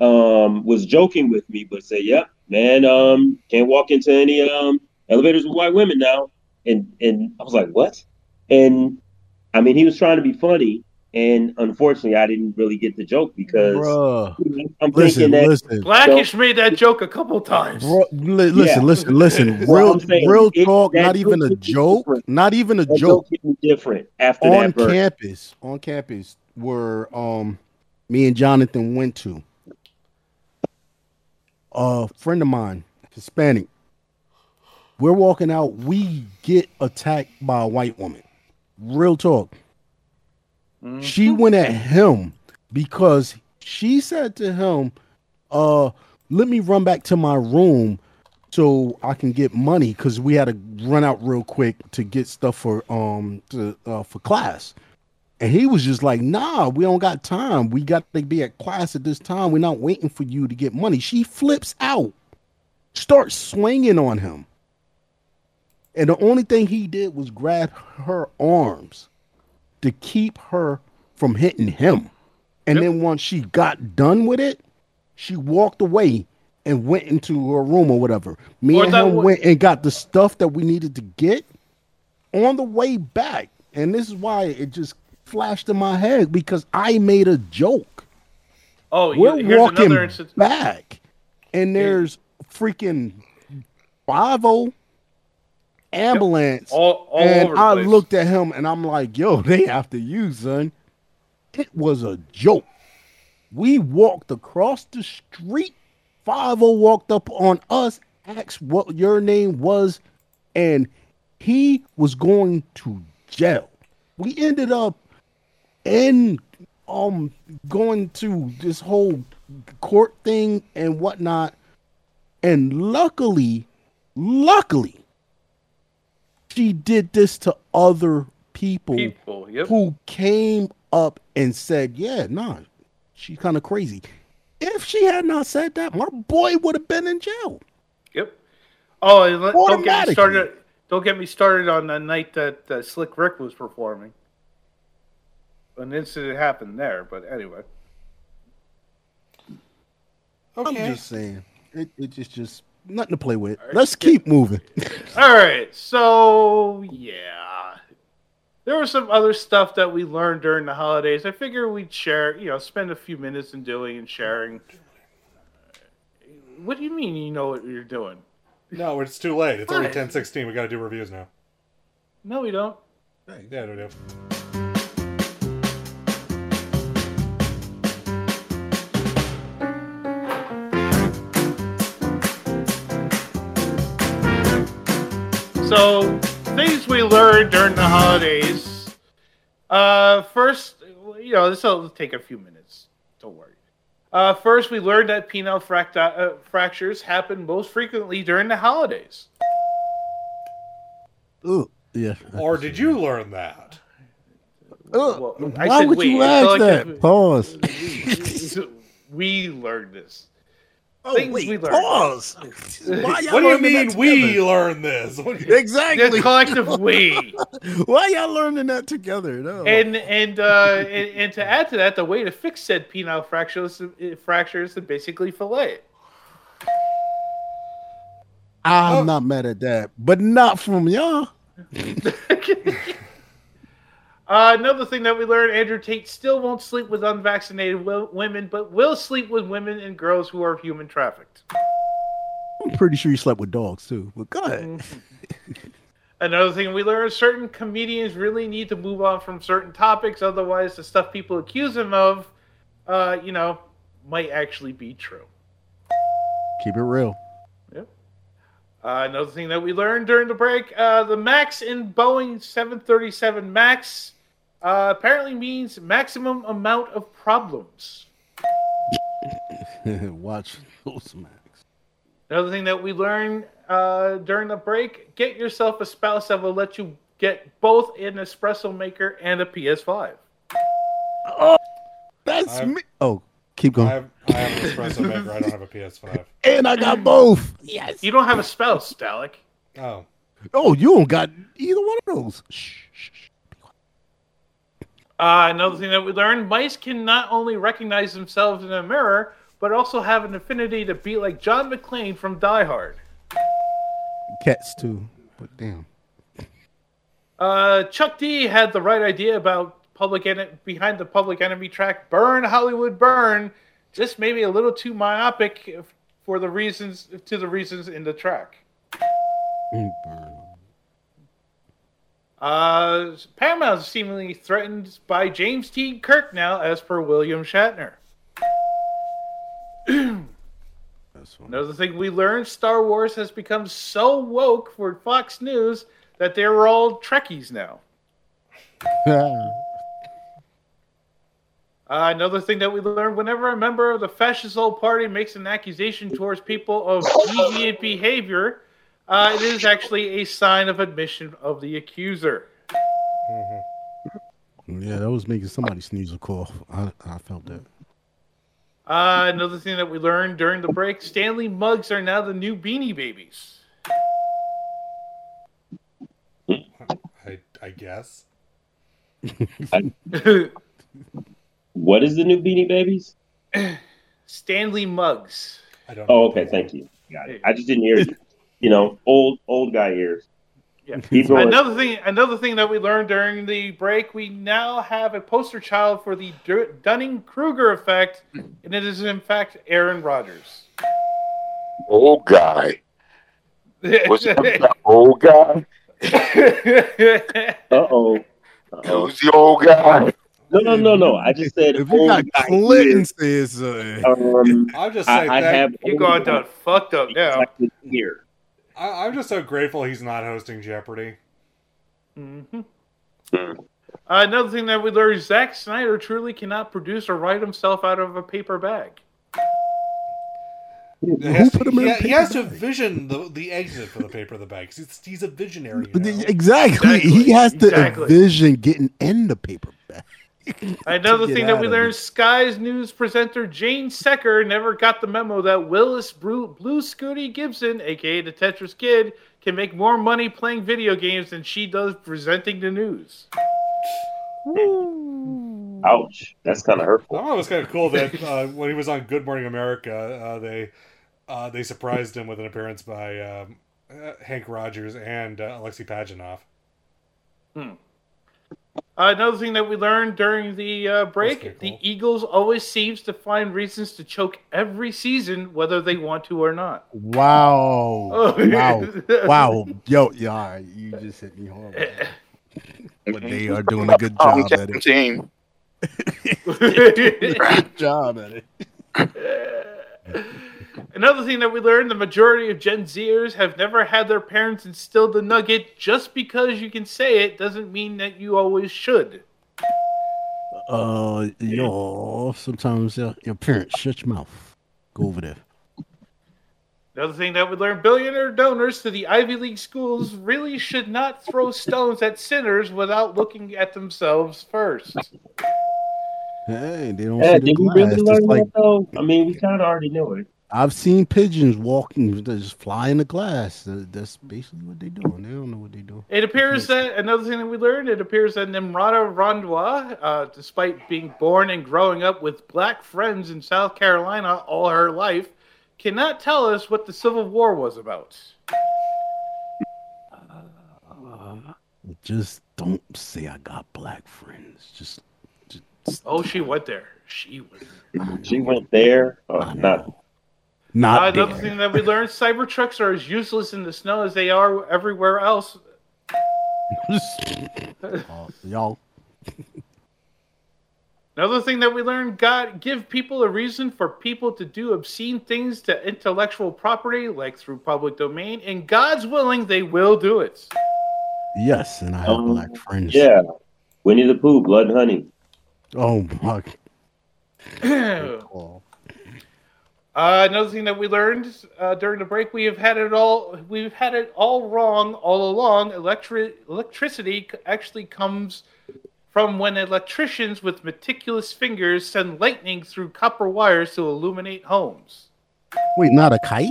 um, was joking with me, but said, "Yep, man, um, can't walk into any um, elevators with white women now." And and I was like, "What?" And I mean, he was trying to be funny, and unfortunately, I didn't really get the joke because
Bruh.
I'm
Listen,
thinking that
listen.
Blackish made that joke a couple times.
Bro, li- listen,
Yeah.
listen, listen.
Well,
Real,
saying,
real
it-
talk. Not even a
joke different.
Not even a
that
joke.
joke different after
on
that verse.
campus. On campus, where um, me and Jonathan went to. A friend of mine, Hispanic. We're walking out. We get attacked by a white woman. Real talk. She went at him because she said to him, uh, let me run back to my room so I can get money because we had to run out real quick to get stuff for um to, uh, for class. And he was just like, nah, we don't got time. We got to be at class at this time. We're not waiting for you to get money. She flips out, starts swinging on him. And the only thing he did was grab her arms to keep her from hitting him. And then once she got done with it, she walked away and went into her room or whatever. Me
Or
and him
wa-
went and got the stuff that we needed to get on the way back. And this is why it just flashed in my head because I made a joke.
Oh,
We're
here's
walking
another instance.
back, and there's freaking five oh ambulance,
All- all
and I
place.
looked at him and I'm like, "Yo, *laughs* they after you, son." It was a joke. We walked across the street. Five o walked up on us, asked what your name was, and he was going to jail. We ended up in um going to this whole court thing and whatnot. And luckily, luckily, she did this to other people,
People, yep.
who came up and said, Yeah, nah, she's kind of crazy. If she had not said that, my boy would have been in jail.
Yep. Oh, don't get me
Automatically.
started. Don't get me started on the night that uh, Slick Rick was performing. An incident happened there, but anyway.
I'm just saying, it, it just just nothing to play with. Let's keep moving. *laughs*
All right, so yeah, there was some other stuff that we learned during the holidays. I figure we'd share, you know, spend a few minutes in doing and sharing. What do you mean? You know what you're doing?
No, it's too late. It's already
What?
ten sixteen. We got to do reviews now.
No, we don't.
Yeah, we do.
So, things we learned during the holidays. Uh, first, you know, this will take a few minutes. Don't worry. Uh, first, we learned that penile fracti- uh, fractures happen most frequently during the holidays.
Ooh, yeah.
Or did you learn that?
Well, I
Why
said
would you
It's
ask
like
that?
if-
Pause.
we learned this.
Oh,
Things
wait,
we learned.
pause. *laughs* Why
What do you mean we
together?
learned this? What do you-
Exactly.
The collective we. *laughs*
Why y'all learning that together? No.
And and uh, and, and to add to that, the way to fix said penile fractures fractures is to basically fillet it.
I'm not mad at that, but not from y'all. *laughs*
Uh, another thing that we learned: Andrew Tate still won't sleep with unvaccinated wo- women, but will sleep with women and girls who are human trafficked.
I'm pretty sure you slept with dogs too. But go ahead.
Another thing we learned: certain comedians really need to move on from certain topics, otherwise, the stuff people accuse them of, uh, you know, might actually be true.
Keep it real.
Uh, another thing that we learned during the break: uh, the Max in Boeing 737 Max uh, apparently means maximum amount of problems. *laughs*
Watch those Max.
Another thing that we learned uh, during the break: get yourself a spouse that will let you get both an espresso maker and a PS5.
Oh, That's
I'm-
me. Oh, keep going.
I have, I have an espresso maker. I don't have a PS5. *laughs*
and I got both. Yes.
You don't have a spouse, Dalek.
Oh,
Oh, you don't got either one of those. Shh. shh, shh.
Uh, another thing that we learned: mice can not only recognize themselves in a mirror, but also have an affinity to be like John McClane from Die Hard.
Cats too. But damn.
Uh, Chuck D had the right idea about public en- behind the Public Enemy track "Burn Hollywood Burn" just maybe a little too myopic for the reasons to the reasons in the track. Uh, Paramount is seemingly threatened by James T. Kirk now, as per William Shatner. *clears throat* Another thing we learned: Star Wars has become so woke for Fox News that they're all Trekkies now. *laughs* Uh, another thing that we learned: whenever a member of the fascist old party makes an accusation towards people of deviant behavior, uh, it is actually a sign of admission of the accuser.
Yeah, that was making somebody sneeze or cough. I, I felt that.
Uh, another thing that we learned during the break: Stanley mugs are now the new Beanie Babies.
I, I guess. *laughs*
What is the new Beanie Babies?
Stanley mugs.
I don't.
Oh, okay, thank you. Got it. I just didn't hear you. *laughs* You know, old old guy ears.
Yeah. Another thing, another thing that we learned during the break, we now have a poster child for the Dunning Kruger effect, and it is in fact Aaron Rodgers.
Old guy. Was it the old guy? *laughs*
Uh oh.
Who's the old guy?
No, no, no, no. I just said
If you
old
got
guy
Clinton
ears.
says something.
Um,
I'll just say
I
that-
have
you going done fucked up now.
here.
I, I'm just so grateful he's not hosting Jeopardy.
hmm Uh, another thing that we learned: Zack Snyder truly cannot produce or write himself out of a paper bag.
He has,
put him
he,
a
he has to vision the, the exit for the paper of the bag. 'cause He's, he's a visionary. you *laughs* know?
Exactly. He has to
Exactly.
envision getting in the paper bag. *laughs*
Another thing that we learned:
it.
Sky's news presenter Jayne Secker never got the memo that Willis Blue, Blue Scuti Gibson, aka the Tetris Kid, can make more money playing video games than she does presenting the news.
Ouch. That's kind of hurtful.
I thought it was kind of cool that uh, when he was on Good Morning America, uh, they uh, they surprised him with an appearance by um, uh, Henk Rogers and uh, Alexey Pajitnov.
Uh, another thing that we learned during the uh, break:
pretty
the. Eagles always seems to find reasons to choke every season, whether they want to or not.
Wow.
Oh, *laughs*
wow. Wow. Yo, yeah, all right, you just hit me hard. but *laughs* they are doing a good
Oh,
job at it.
team. *laughs*
Good job at it.
Another thing that we learned: the majority of Gen Zers have never had their parents instill the nugget. Just because you can say it doesn't mean that you always should.
Uh, yo, sometimes uh, your parents shut your mouth. Go over there.
Another thing that we learned: billionaire donors to the Ivy League schools really should not throw stones at sinners without looking at themselves first.
Hey, they don't
Yeah,
see the
did we
glass.
really learn
like
that though? I mean, we kind of already knew it.
I've seen pigeons walking, just fly in the glass. That's basically what they're doing. They don't know what they do.
It appears that another thing that we learned: it appears that Nimrata Randhawa, uh, despite being born and growing up with black friends in South Carolina all her life, cannot tell us what the Civil War was about.
Just don't say I got black friends. Just, just
Oh, she went there. She went.
She went there. Oh, not.
Uh,
not
another
there.
thing that we learned: Cybertrucks are as useless in the snow as they are everywhere else. *laughs*
Uh, y'all,
Another thing that we learned: God give people a reason for people to do obscene things to intellectual property, like through public domain, and God's willing, they will do it.
yes, and I have
Um,
black friends.
Yeah. Winnie the Pooh, Blood Honey.
Oh my. *clears throat*
Uh, another thing that we learned uh, during the break: we have had it all. We've had it all wrong all along. Electri- electricity actually comes from when electricians with meticulous fingers send lightning through copper wires to illuminate homes.
Wait, not a kite?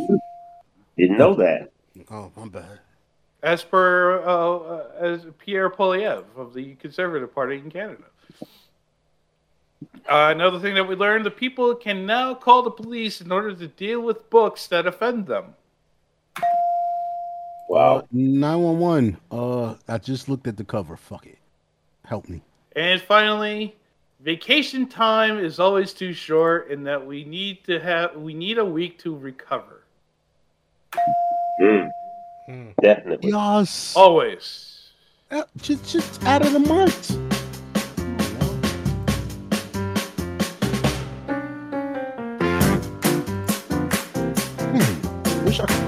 Didn't know that.
Oh, my bad.
as per uh, uh, as Pierre Poilievre of the Conservative Party in Canada. Uh, another thing that we learned: the people can now call the police in order to deal with books that offend them.
Wow.
Nine one one. Uh, I just looked at the cover. Fuck it. Help me.
And finally, vacation time is always too short, and that we need to have we need a week to recover.
Mm,
Hmm.
definitely.
Yes.
Always.
Uh, just just out of the month.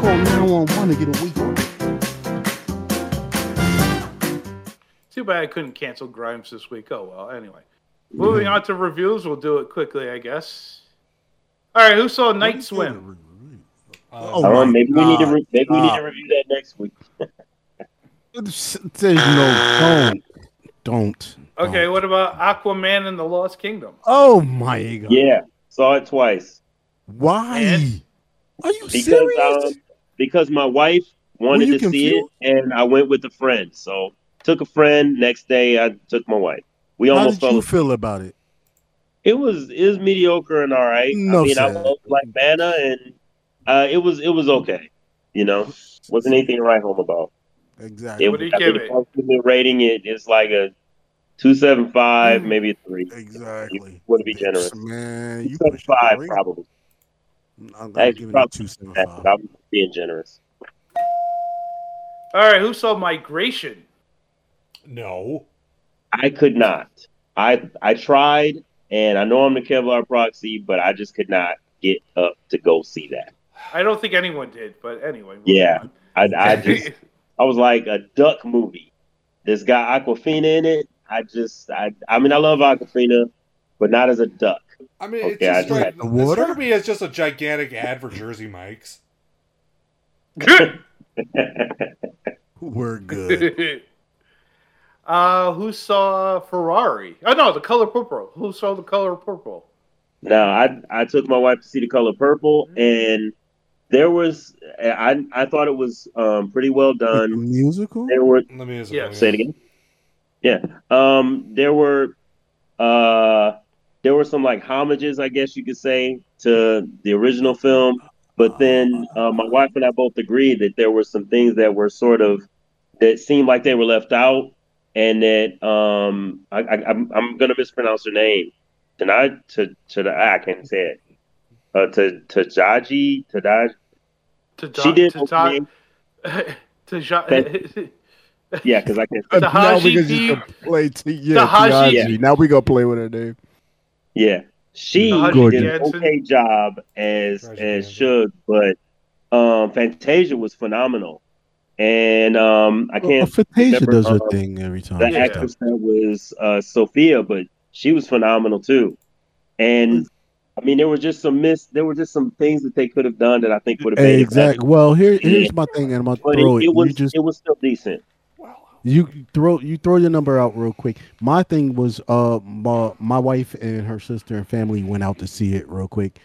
Call 911 to get a week off.
Too bad I couldn't cancel Grimes this week. Oh well. Anyway, moving on to reviews. We'll do it quickly, I guess. All right. Who saw Night Swim?
Oh
Um,
my
maybe we need to re- maybe we need to review that next week. *laughs*
There's no don't don't.
Okay.
don't.
What about Aquaman and the Lost Kingdom?
Oh my god.
Yeah, saw it twice
Why?
And-
Are you
because
serious?
um, because my wife wanted
you
to see it, and I went with a friend. So took a friend. Next day, I took my wife. We
How
almost
did
fell.
you feel about it?
It was it was mediocre and all right.
No,
I mean, I love Black Banner, and uh, it was it was okay. You know, wasn't anything to write home about.
Exactly.
What do you
I
give
mean,
it?
if I was giving it rating it is like a two seven five, maybe a three.
Exactly.
Want to be generous?
Man, you
Two five probably.
I'm gonna
Actually,
give it a
probably
two seven
that,
five.
But I'm being generous.
All right. Who saw Migration?
No.
I could not. I I tried, and I know I'm the Kevlar proxy, but I just could not get up to go see that.
I don't think anyone did, but anyway.
Yeah. I I *laughs* just I was like a duck movie. This guy Awkwafina in it. I just I I mean I love Awkwafina, but not as a duck.
I mean,
Okay,
it just
I
struck,
tried.
it
The water?
struck me as just a gigantic ad for Jersey Mike's. *laughs*
We're good. *laughs*
uh, who saw Ferrari? Oh no, the color purple. Who saw the color purple?
No, I I took my wife to see the color purple, and there was I I thought it was um, pretty well done.
musical?
There were
The musical.
Yeah,
yeah.
say it again. Yeah, um, there were uh, there were some like homages, I guess you could say, to the original film. But then uh, my wife and I both agreed that there were some things that were sort of that seemed like they were left out, and that um, I, I, I'm I'm gonna mispronounce her name. Tonight to to the I can't say it. Uh, to to Jaji to Daj.
To
She did
To,
okay. *laughs*
to, ja- *laughs*
Yeah, because I can't.
Uh, now we
Tahashi
can just play to yeah,
Tahashi-
Tiaji. Now we gonna play with her name.
Yeah, she
Tahashi
did an okay job as
Tahashi
as
Jansen.
should, but um, Fantasia was phenomenal, and um, I can't
Fantasia
remember,
does her
um,
thing every time.
the
Yeah.
actress that was uh, Sophia, but she was phenomenal too. And I mean, there were just some miss. There were just some things that they could have done that I think would have made it.
Exactly. Well, here here's my thing, and I'm gonna throw
it,
it.
it was
you just
it was still decent.
You throw you throw your number out real quick. My thing was uh my, my wife and her sister and family went out to see it real quick.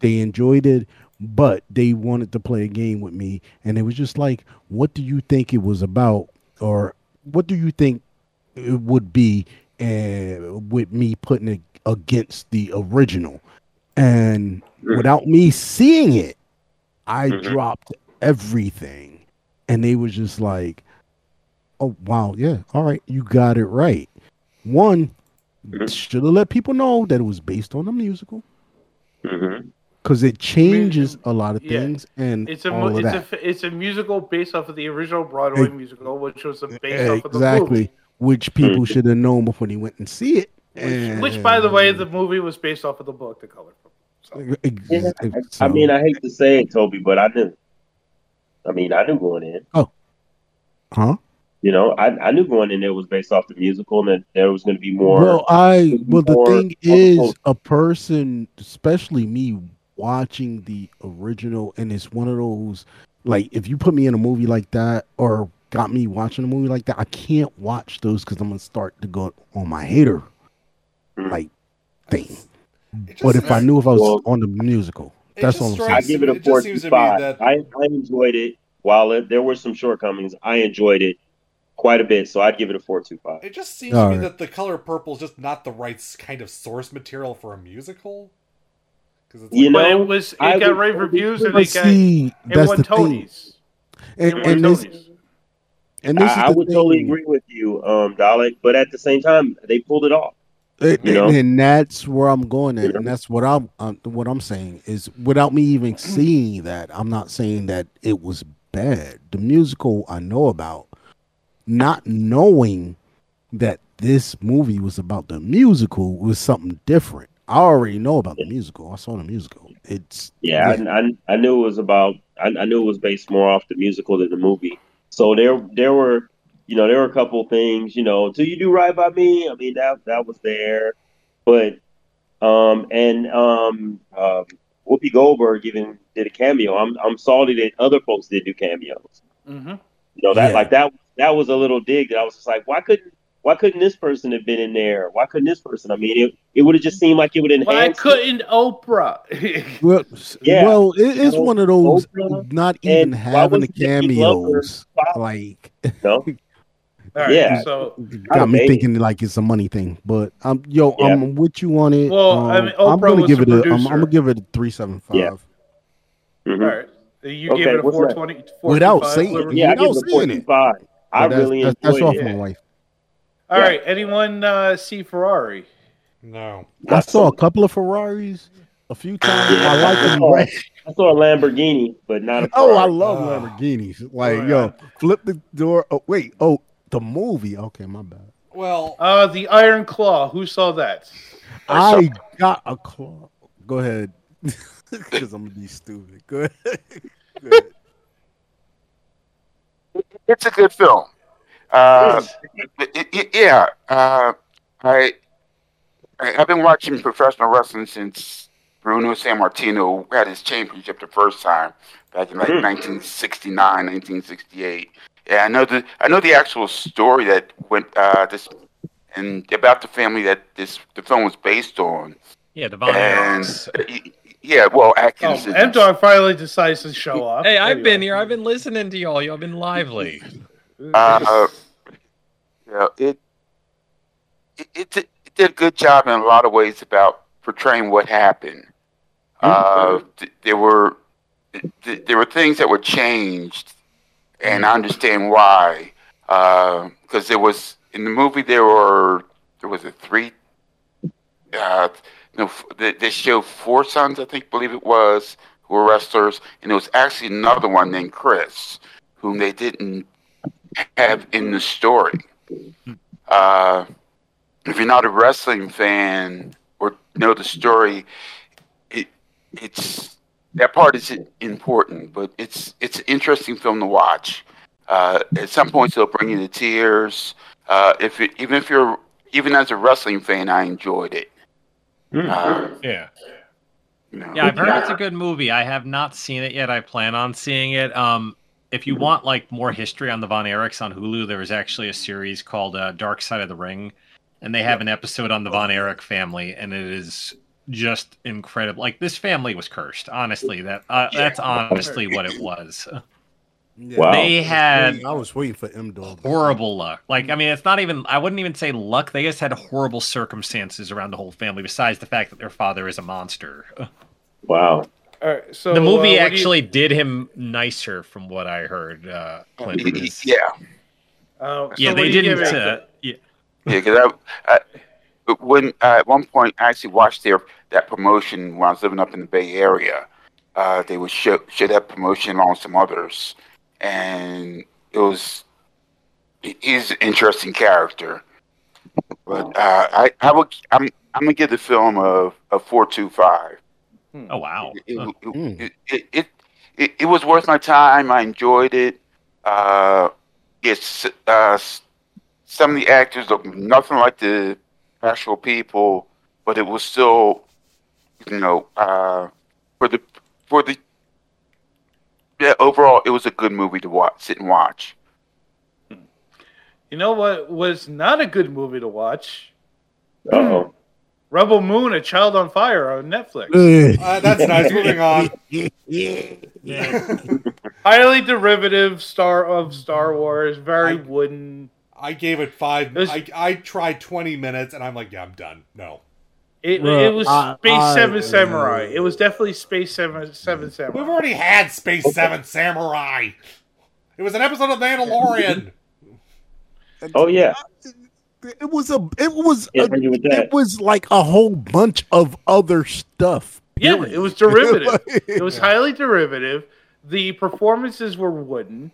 They enjoyed it, but they wanted to play a game with me, and it was just like, what do you think it was about, or what do you think it would be, uh, with me putting it against the original, and without me seeing it, I
Mhm.
dropped everything, and they was just like, "Oh wow, yeah, all right, you got it right." One
Mhm.
should have let people know that it was based on a musical
hmm
because it changes a lot of
yeah.
things and
It's a
all of
it's
that.
a it's a musical based off of the original Broadway
Ex-
musical, which was a based off of the
exactly,
movie.
which people should have known before they went and see it.
Which, which, by the way, the movie was based off of the book, The Color Purple. So,
Yeah,
ex-
I mean, I hate to say it, Toby, but I knew. I mean, I knew going in.
Oh, huh?
You know, I, I knew going in there was based off the musical and that there was going to be more.
well, I well the thing
on the
is a person, especially me, watching the original, and it's one of those like if you put me in a movie like that or got me watching a movie like that, I can't watch those because I'm gonna start to go on my hater
Mm.
like thing. But if I knew if I was
Well,
on the musical, that's
just
all I'm saying.
I give it a
It just seems to me
45.
that-
I, I enjoyed it. While it, there were some shortcomings, I enjoyed it quite a bit. So I'd give it a 425.
It just seems
All
to me
right.
that the color purple is just not the right kind of source material for a musical. Because it's
You
like,
but
know,
it was it
I
got
would-
rave reviews and
But
it got
see,
it won
the.
Tonys.
And,
It won
and this,
Tonys.
And this is
I, I
the
would totally agree with you, um, Dalek. But at the same time, they pulled it off.
It-
You know?
and that's where I'm going at, and that's what I'm um, what I'm saying is without me even *clears throat* seeing that, I'm not saying that it was bad. The musical I know about, not knowing that this movie was about the musical was something different. I already know about the musical. I saw the musical. It's
Yeah, I, I, I knew it was about. I, I knew it was based more off the musical than the movie. So there, there were, you know, there were a couple things. You know, till you do right by me. I mean, that that was there, but, um, and um, um, Whoopi Goldberg even did a cameo. I'm I'm salty that other folks did do cameos.
Mm-hmm.
You know that
Yeah.
like that that was a little dig that I was just like, why couldn't why couldn't this person have been in there? Why couldn't this person? I mean, it, it would have just seemed like it would enhance.
Why
it.
couldn't Oprah? *laughs*
well,
Yeah.
well, it, it's
You know,
one of those
Oprah
not even having the
wasn't Jackie Glover
cameos. Like
No, *laughs*
All right,
Yeah.
So,
got me
Maybe.
thinking like it's a money thing. But um, yo,
Yeah.
I'm with you on it.
Well,
um,
I mean,
I'm gonna
was
give it a. I'm,
producer.
I'm gonna give it a three seven five.
Yeah.
all
Mhm.
right. You
Okay,
gave it a
what's
420.
Without saying-
whatever.
yeah,
Without
give it a
seeing it.
45. I
that's,
really
that's, that's
enjoyed
off
it.
my wife.
All
Yeah.
right. Anyone uh, see Ferrari?
No.
I saw a couple of Ferraris a few times.
Yeah.
I like them.
Oh. I saw a Lamborghini, but not a
Oh, I love
Oh.
Lamborghinis. Like,
Oh,
yo, flip the door. Oh, wait. Oh, the movie. Okay, my bad.
Well,
Uh, the Iron Claw. Who saw that?
I got a claw. Go ahead. *laughs* Because I'm gonna be stupid. Go ahead. *laughs* Go ahead.
It's a good film. Uh, it- it- yeah, uh, I, I I've been watching professional wrestling since Bruno Sammartino had his championship the first time back in like
Hmm.
1969, 1968. Yeah, I know the I know the actual story that went uh, this and about the family that this the film was based on.
Yeah, the Von
And
Erichs.
y- yeah, well,
Oh,
Atkins. is-
M Dog finally decides to show up.
Hey, I've
Anyway.
been here. I've been listening to y'all. Y'all been lively. *laughs*
Uh, yeah, it it, it, did- it did a good job in a lot of ways about portraying what happened. Uh, th- there were th- there were things that were changed, and I understand why. Because there was in the movie there were there was a three. Uh, no, f- they, they showed four sons, I think, believe it was, who were wrestlers, and there was actually another one named Chris, whom they didn't have in the story. Uh, if you're not a wrestling fan or know the story, it it's that part is important, but it's it's an interesting film to watch. Uh, at some points, it'll bring you to tears. Uh, if it, even if you're even as a wrestling fan, I enjoyed it. Uh,
Yeah.
you know.
Yeah, I've heard it's a good movie. I have not seen it yet. I plan on seeing it. Um, if you want like more history on the Von Erichs on Hulu, there was actually a series called uh, Dark Side of the Ring, and they have an episode on the Von Erich family, and it is just incredible. Like this family was cursed. Honestly, that uh, that's honestly what it was. *laughs*
Yeah,
Wow.
They had
I was waiting for M Dog.
horrible luck. Like, I mean, it's not even, I wouldn't even say luck. They just had horrible circumstances around the whole family, besides the fact that their father is a monster. *laughs*
Wow.
All right. So
the movie
uh, what do you-
actually did him nicer, from what I heard. Uh, Clinton
yeah,
Uh, so
yeah,
what
they
do you give
didn't. Uh, yeah.
Yeah, because I, I, when uh, at one point I actually watched their that promotion when I was living up in the Bay Area. Uh, they would show show that promotion along with some others, and it was he's an interesting character. But uh, I I would I'm I'm gonna give the film a a four two five.
Oh wow.
It,
Huh.
it, it, it, it, it was worth my time. I enjoyed it. Uh, it's uh, some of the actors look nothing like the actual people, but it was still, you know, uh, for the for the yeah. Overall, it was a good movie to watch, sit and watch.
You know what was not a good movie to watch?
Uh-oh. *clears throat*
Rebel Moon: A Child of Fire on Netflix. *laughs*
Uh, that's nice. Moving on. *laughs*
Highly derivative star of Star Wars, very wooden.
I gave it five.
It was-
I, I tried 20 minutes and I'm like, yeah, I'm done. No.
It,
Bruh,
it was
I-
Space
I-
Seven Samurai. It was definitely Space Seven Seven Samurai.
We've already had Space 7 Samurai. It was an episode of Mandalorian. *laughs*
Oh yeah,
It was a. It was.
Yeah,
a,
I agree with that.
it was like a whole bunch of other stuff.
Yeah, it was derivative. *laughs* It was highly derivative. The performances were wooden.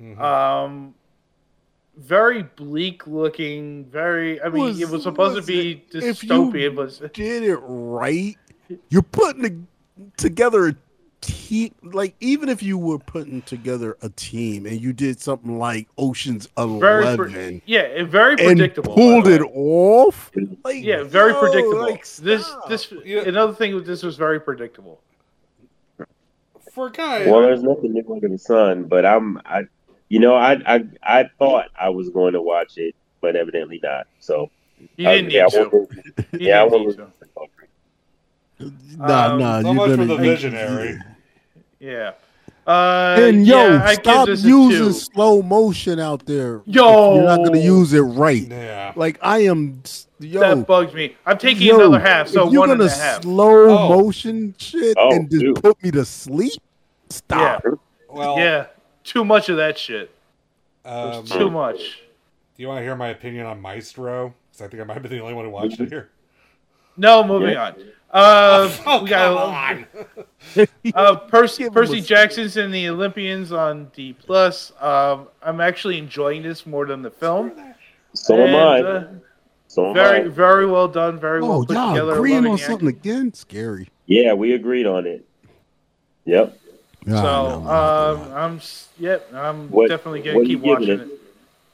Mm-hmm.
Um, very bleak looking. Very. I mean,
Was-
it was supposed to be
it- if you
dystopian, but
did it right. You're putting a, together a team. Like even if you were putting together a team and you did something like Ocean's
very.
Eleven
Pre- yeah, it- very
and
predictable.
pulled it off. Like,
Yeah, very
yo,
predictable.
like,
this,
stop.
this, another thing with this was very predictable.
For a guy,
well, there's nothing new under the sun. But I'm, I, you know, I, I, I thought I was going to watch it, but evidently not. So
You
uh,
didn't
yeah,
need
I
to.
won't-
You
yeah, I
didn't
won't
need to.
to.
Nah,
Um,
nah.
so
you're
much for
gonna
the visionary.
Yeah. Uh,
And yo,
yeah,
stop using slow motion out there.
Yo.
you're not gonna use it right.
Yeah.
Like I am, yo.
That bugs me. I'm taking
yo,
another half, so
if you're
one
gonna
a
slow
Oh.
motion shit
Oh,
and just
dude.
put me to sleep, stop.
Well,
yeah, too much of that shit.
um,
There's too much.
do you want to hear my opinion on Maestro? Because I think I might be the only one who watched it here.
No, moving
Yeah.
on. Uh,
Oh,
we
come
got
on. *laughs*
uh, Percy, Percy Jackson's and the Olympians on D plus. Um, I'm actually enjoying this more than the film.
So am I.
Uh,
So am
very,
I.
very well done. Very well
Oh,
put
y'all
together.
agreeing
loving
on something
acting.
again? Scary.
Yeah, we agreed on it. Yep.
So,
Ah, no,
um, I'm yep, I'm
What-
definitely gonna keep watching
it?
it.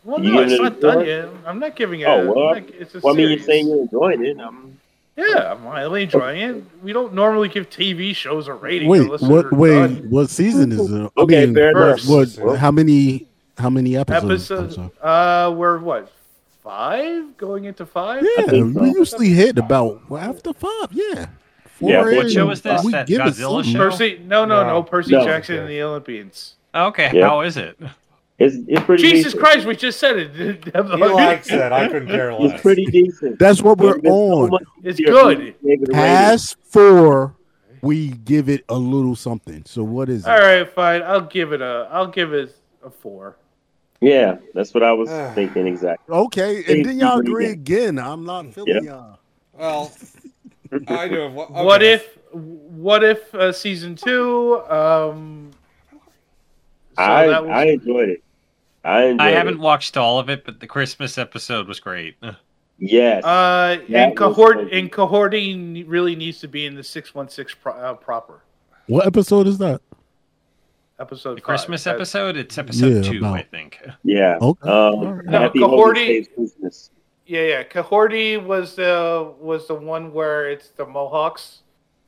Well,
You
no, it's
it
not done
four?
yet. I'm not giving it.
Oh
a,
well.
like, it's a
well, I mean, you're saying you're enjoying it. I'm,
Yeah, I'm highly enjoying it. We don't normally give TV shows a rating.
Wait, what? Wait,
done.
what season is it? I
Okay,
mean,
fair
what,
enough.
what? How many? How many episodes?
Episode, uh, we're what five going into five?
Yeah,
think so.
we usually hit about after five. Yeah.
Yeah, what
show is this?
we
That
give it
Godzilla show?
Percy, no, no, no,
No.
Percy
No.
Jackson and the Olympians.
Okay,
Yeah.
how is it?
it's it's pretty.
Jesus
decent.
Christ, we just said it. *laughs*
He likes it. I couldn't care less.
It's pretty decent.
That's what we're
Would've been so
on.
It's good.
if we a
four, we give it a little something. So what is it?
All right, fine. I'll give it a. I'll give it a four.
Yeah, that's what I was *sighs* thinking exactly.
Okay, and then y'all agree again. I'm not feeling
Yeah.
y'all.
Well, I do. Have, one-
What if? What if uh, season two? Um, so
I
that was-
I enjoyed it. I enjoyed
I haven't watched all of it, but the Christmas episode was great. *laughs*
Yes.
Uh, and cohort
fun.
and cohorting really needs to be in the six one six uh, proper
What episode is that?
episode.
The
five.
Christmas
That-
episode, it's episode
Yeah,
two,
about-
I think.
yeah.
Okay.
Um,
No,
Happy Kahhori- Christmas.
Yeah, yeah. Kahhori was the was the one where it's the Mohawks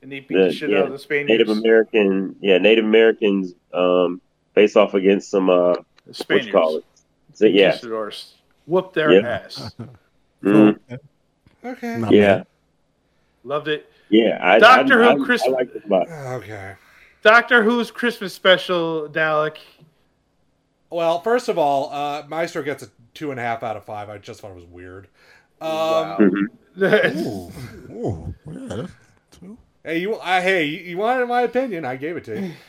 and they beat the,
The-
shit
yeah,
out of the Spaniards.
Native American, yeah, Native Americans um, face off against some uh,
the Spaniards.
you call it? So, yeah,
Conquistadors. Whoop their
Yep.
ass.
Mhm. *laughs*
Okay.
Not
yeah,
bad.
Loved it.
yeah. I,
Doctor
I,
Who
I,
Christ-
I like it a.
Okay.
Doctor Who's Christmas special, Dalek.
Well, first of all, uh, Maestro gets a two and a half out of five. I just thought it was weird. Um,
Wow.
Mhm. *laughs*
Ooh, *laughs* ooh, yeah, two.
Hey, you. I, hey, you, you wanted my opinion. I gave it to you. *laughs*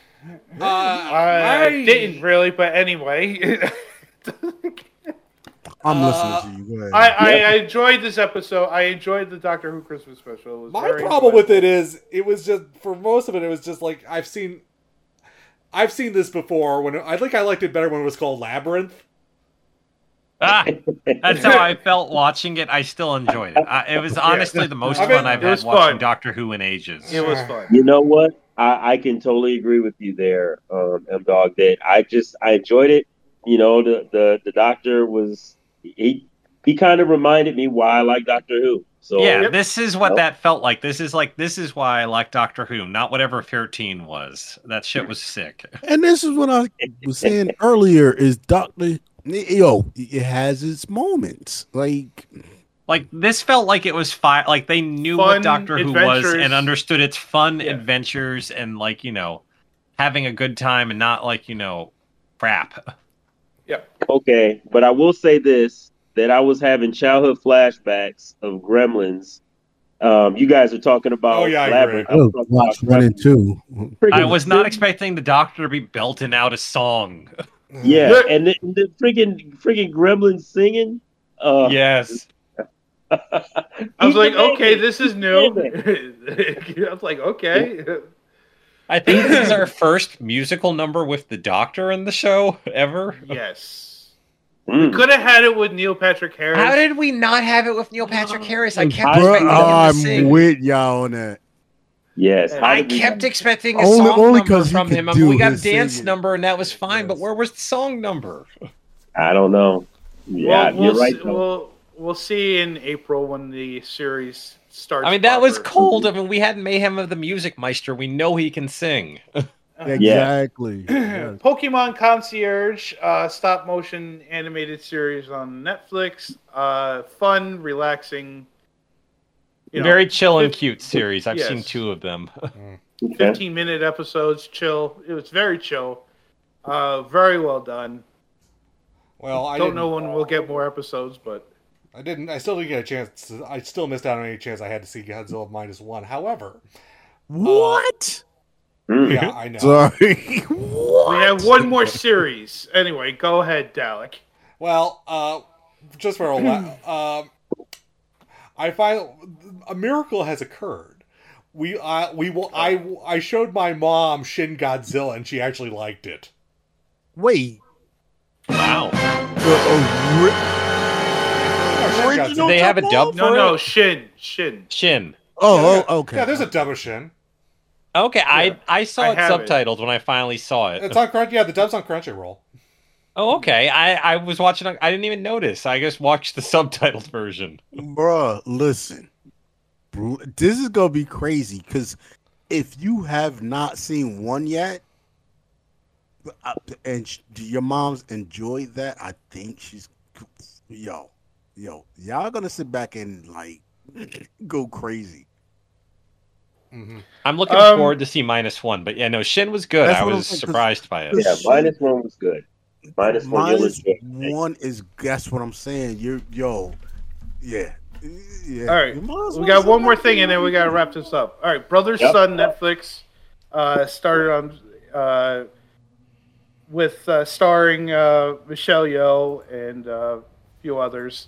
Uh,
I,
I
didn't really, but anyway.
I'm
Uh,
listening to you. Go ahead.
I, I, I enjoyed this episode. I enjoyed the Doctor Who Christmas special. It was
My problem with it is, it was just for most of it. It was just like I've seen, I've seen this before. When I think I liked it better when it was called Labyrinth.
Ah, *laughs* that's how I felt watching it. I still enjoyed it. I, it was honestly the most
I mean,
fun I've
it was
had watching
fun.
Doctor Who in ages.
It was fun.
You know what? I, I can totally agree with you there, um, M Dog. That I just I enjoyed it. You know, the the the doctor was he he kind of reminded me why I like Doctor Who. So
yeah, this is what
Well-
that felt like. This is like this is why I like Doctor Who, not whatever thirteen was. That shit was sick.
And this is what I was saying earlier: is Doctor Yo? It has its moments. Like
Like this felt like it was fi- like they knew
Fun
what Doctor Who was and understood its fun
Yeah.
adventures and like you know having a good time and not like you know crap. Yep.
Okay, but I will say this: that I was having childhood flashbacks of Gremlins. Um, you guys are talking about
Oh, yeah, I agree.
I was
oh,
talking
watch
about
one and two.
Friggin'
I was not expecting the Doctor to be belting out a song. *laughs*
Yeah,
Look-
and the, the freaking freaking gremlins singing. Uh,
Yes. *laughs*
I was like, okay, this is new. *laughs* I was like, okay.
I think this is our *laughs* first musical number with the Doctor in the show ever.
Yes.
Mm.
Could have had it with Neil Patrick Harris.
How did we not have it with Neil Patrick Harris? I kept
Bruh,
expecting him to
I'm
sing.
with y'all on that.
Yes,
I
did we-
kept expecting a
Only-
song
only
number
'cause he
from him. I mean, we got a dance
singing.
number, and that was fine. But where was the song number? *laughs*
I don't know. Yeah,
Well, we'll
you're right.
see, we'll, we'll see in April when the series starts.
I mean, that was cold. I mean, we had Mayhem of the Music Meister. We know he can sing. *laughs*
Exactly. *clears throat* Yes.
Pokemon Concierge, uh, stop motion animated series on Netflix. Uh, fun, relaxing. You know,
Very chill and
fif-
cute series. I've seen two of them.
Okay. *laughs*
15 minute episodes, chill. It was very chill. Uh, very well done.
Well, I
Don't know when we'll get more episodes, but
I didn't. I still didn't get a chance. To, I still missed out on any chance I had to see Godzilla minus one. However,
What?
Mm.
yeah, I know.
Sorry. *laughs* what?
we have one more series. Anyway, go ahead, Dalek.
Well, uh, just for a while, *clears throat* um, I find a miracle has occurred. We, uh, we will. I, I showed my mom Shin Godzilla, and she actually liked it.
Wait.
Wow.
Oh, Shin
Original
they have a dub
No, no. Shin, Shin.
Shin.
Oh,
Yeah,
oh, okay.
Yeah, there's a dub of Shin.
Okay, I I saw
I
it
have it.
subtitled when I finally saw it.
It's on Crunch. Yeah, the dub's on Crunchyroll.
Oh, okay. I I was watching. I didn't even notice. I just watched the *laughs* subtitled version.
Bruh, listen. This is gonna be crazy because if you have not seen one yet, uh, and sh- your mom's enjoyed that, I think she's yo, yo, y'all gonna sit back and like *laughs* go crazy.
hmm
I'm looking
Um,
forward to see minus one, but yeah, no, Shin was good. I
what
was
saying, 'cause-
surprised by it.
Yeah, minus one was good. Minus one, you'll
Minus
enjoy it, I think.
one is that's what I'm saying. You're yo, yeah, yeah.
All right,
You
we got one more thing, and then we gotta wrap this up. All right, Brother
Yep.
Son Netflix uh, started on uh, with uh, starring uh, Michelle Yeoh and uh, a few others.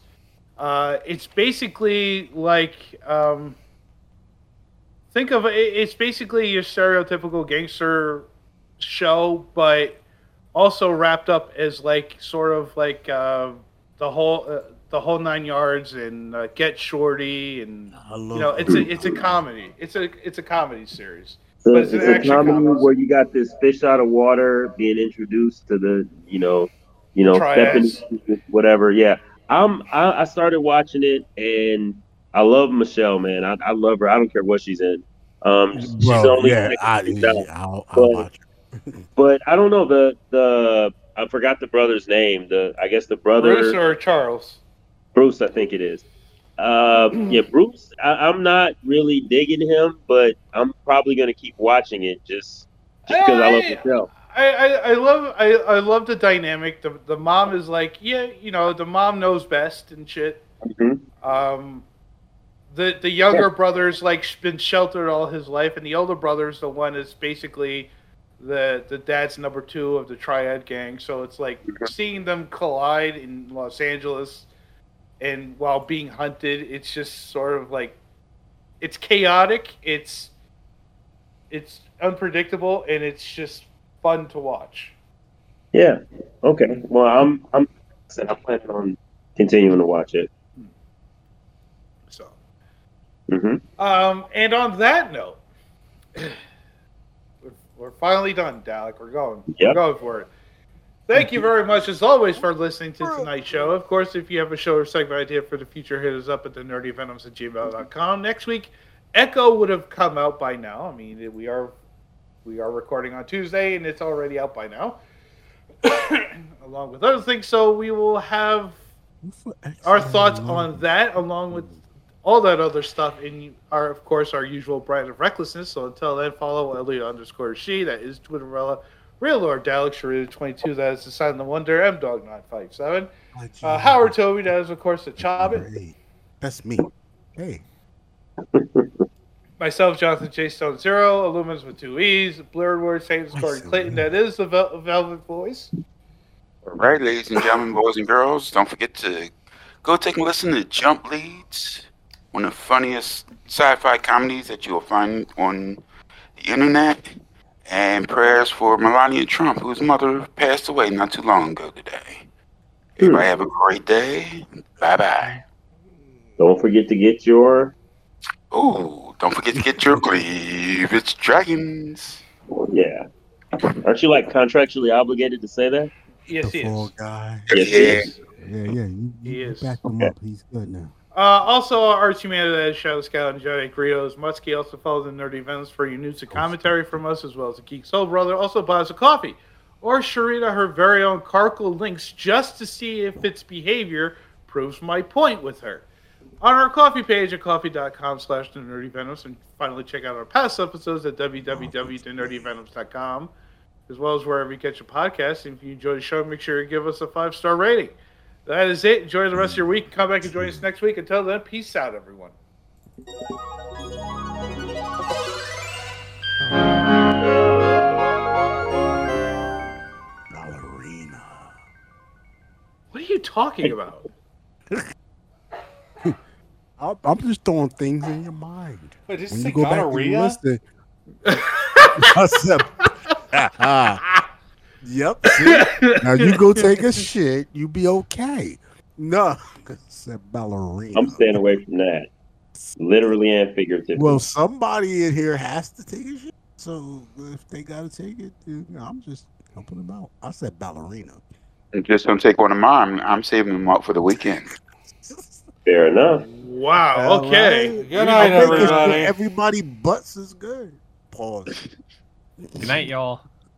Uh, it's basically like um, think of it, it's basically your stereotypical gangster show, but also wrapped up as like sort of like uh, the whole uh, the whole nine yards and uh, Get Shorty and you know it's a it's a comedy. It's a it's a comedy series.
So
But
it's,
it's an
a comedy
comedy.
where you got this fish out of water being introduced to the, you know, you know, stepping whatever. Yeah, I'm. I, I started watching it, and I love Michelle, man. I, I love her. I don't care what she's in. Um, she's the only
yeah,
one that
I,
can stand out.
Yeah, *laughs*
But- I don't know the the. I forgot the brother's name. The I guess the brother
Bruce or Charles?
Bruce, I think it is. Uh, *clears throat* yeah, Bruce. I, I'm not really digging him, but I'm probably gonna keep watching it just just because I love
Hey,
Michelle.
I, I, I love I, I love the dynamic. The the mom is like, yeah, you know, the mom knows best and shit.
Mhm.
Um, the the younger brother's like been sheltered all his life, and the older brother's the one that's basically the the dad's number two of the triad gang. So it's like seeing them collide in Los Angeles, and while being hunted, it's just sort of like it's chaotic. It's it's unpredictable, and it's just fun to watch.
Yeah. Okay. Well, I'm I'm said I'm planning on continuing to watch it.
So.
hmm
Um, and on that note, *clears throat* we're, we're finally done, Dalek. We're going. We're going for it. Thank you very much, as always, for listening to tonight's show. Of course, if you have a show or segment idea for the future, hit us up at the nerdyvenoms at gmail.com. Next week, Echo would have come out by now. I mean, we are we are recording on Tuesday, and it's already out by now, *coughs* along with other things. So we will have our thoughts on that, along with all that other stuff in our, of course, our usual brand of recklessness. So until then, follow Elliot underscore she. That is Twitterella. Real Lord Dalek Sharita 22. That is the Sign of the Wonder. M Dog 957. Uh, Howard Toby. That is, of course, the Chobbit.
Hey, that's me. Hey, *laughs*
Myself, Jonathan J. Stone Zero. Illuminus with two E's. Blurred Word, Satan's Corey Clayton. That is the Vel- Velvet Voice.
All right, ladies and gentlemen, boys and girls, don't forget to go take a listen to Jump Leads, one of the funniest sci-fi comedies that you'll find on the internet. And prayers for Melania Trump, whose mother passed away not too long ago today. Everybody have a great day. Bye bye.
Don't forget to get your.
Oh, don't forget to get your *laughs* Cleavage Dragons.
Yeah. Aren't you like contractually obligated to say that?
Yes, he
Poor
is.
guy.
Yes, he is.
Yeah, yeah. You,
He
you
is.
back him up. He's good now.
Uh, also, Archie Man, Shadow Scout, and Jedi Gritos. Muskie also follow the Nerdy Venoms for your news and commentary from us, as well as the Geek Soul Brother. Also buys a coffee. Or Sharita, her very own Carkle links, just to see if its behavior proves my point with her. On our coffee page at coffee.com slash the nerdy venoms, and finally check out our past episodes at www.thenerdyvenoms.com, as well as wherever you catch your podcast. And if you enjoy the show, make sure you give us a five star rating. That is it. Enjoy the rest of your mm. week. Come back and join us next week. Until then, peace out, everyone.
Ballerina.
What are you talking about? *laughs*
I'm I'm just throwing things in your mind.
Wait, did you
When
say
you go back and
gonorrhea?
listen. *laughs* *laughs* I said, yep. *laughs* Now you go take a shit. You be okay. No, I said ballerina.
I'm staying away from that. Literally and figuratively.
Well, somebody in here has to take a shit. So if they gotta take it, then I'm just helping them out. I said ballerina.
I'm just gonna take one of mine. I'm saving them up for the weekend.
Fair enough.
Wow.
All
Okay.
right.
Good night,
I think it's-
everybody.
Everybody butts is good. Pause.
Good night, y'all.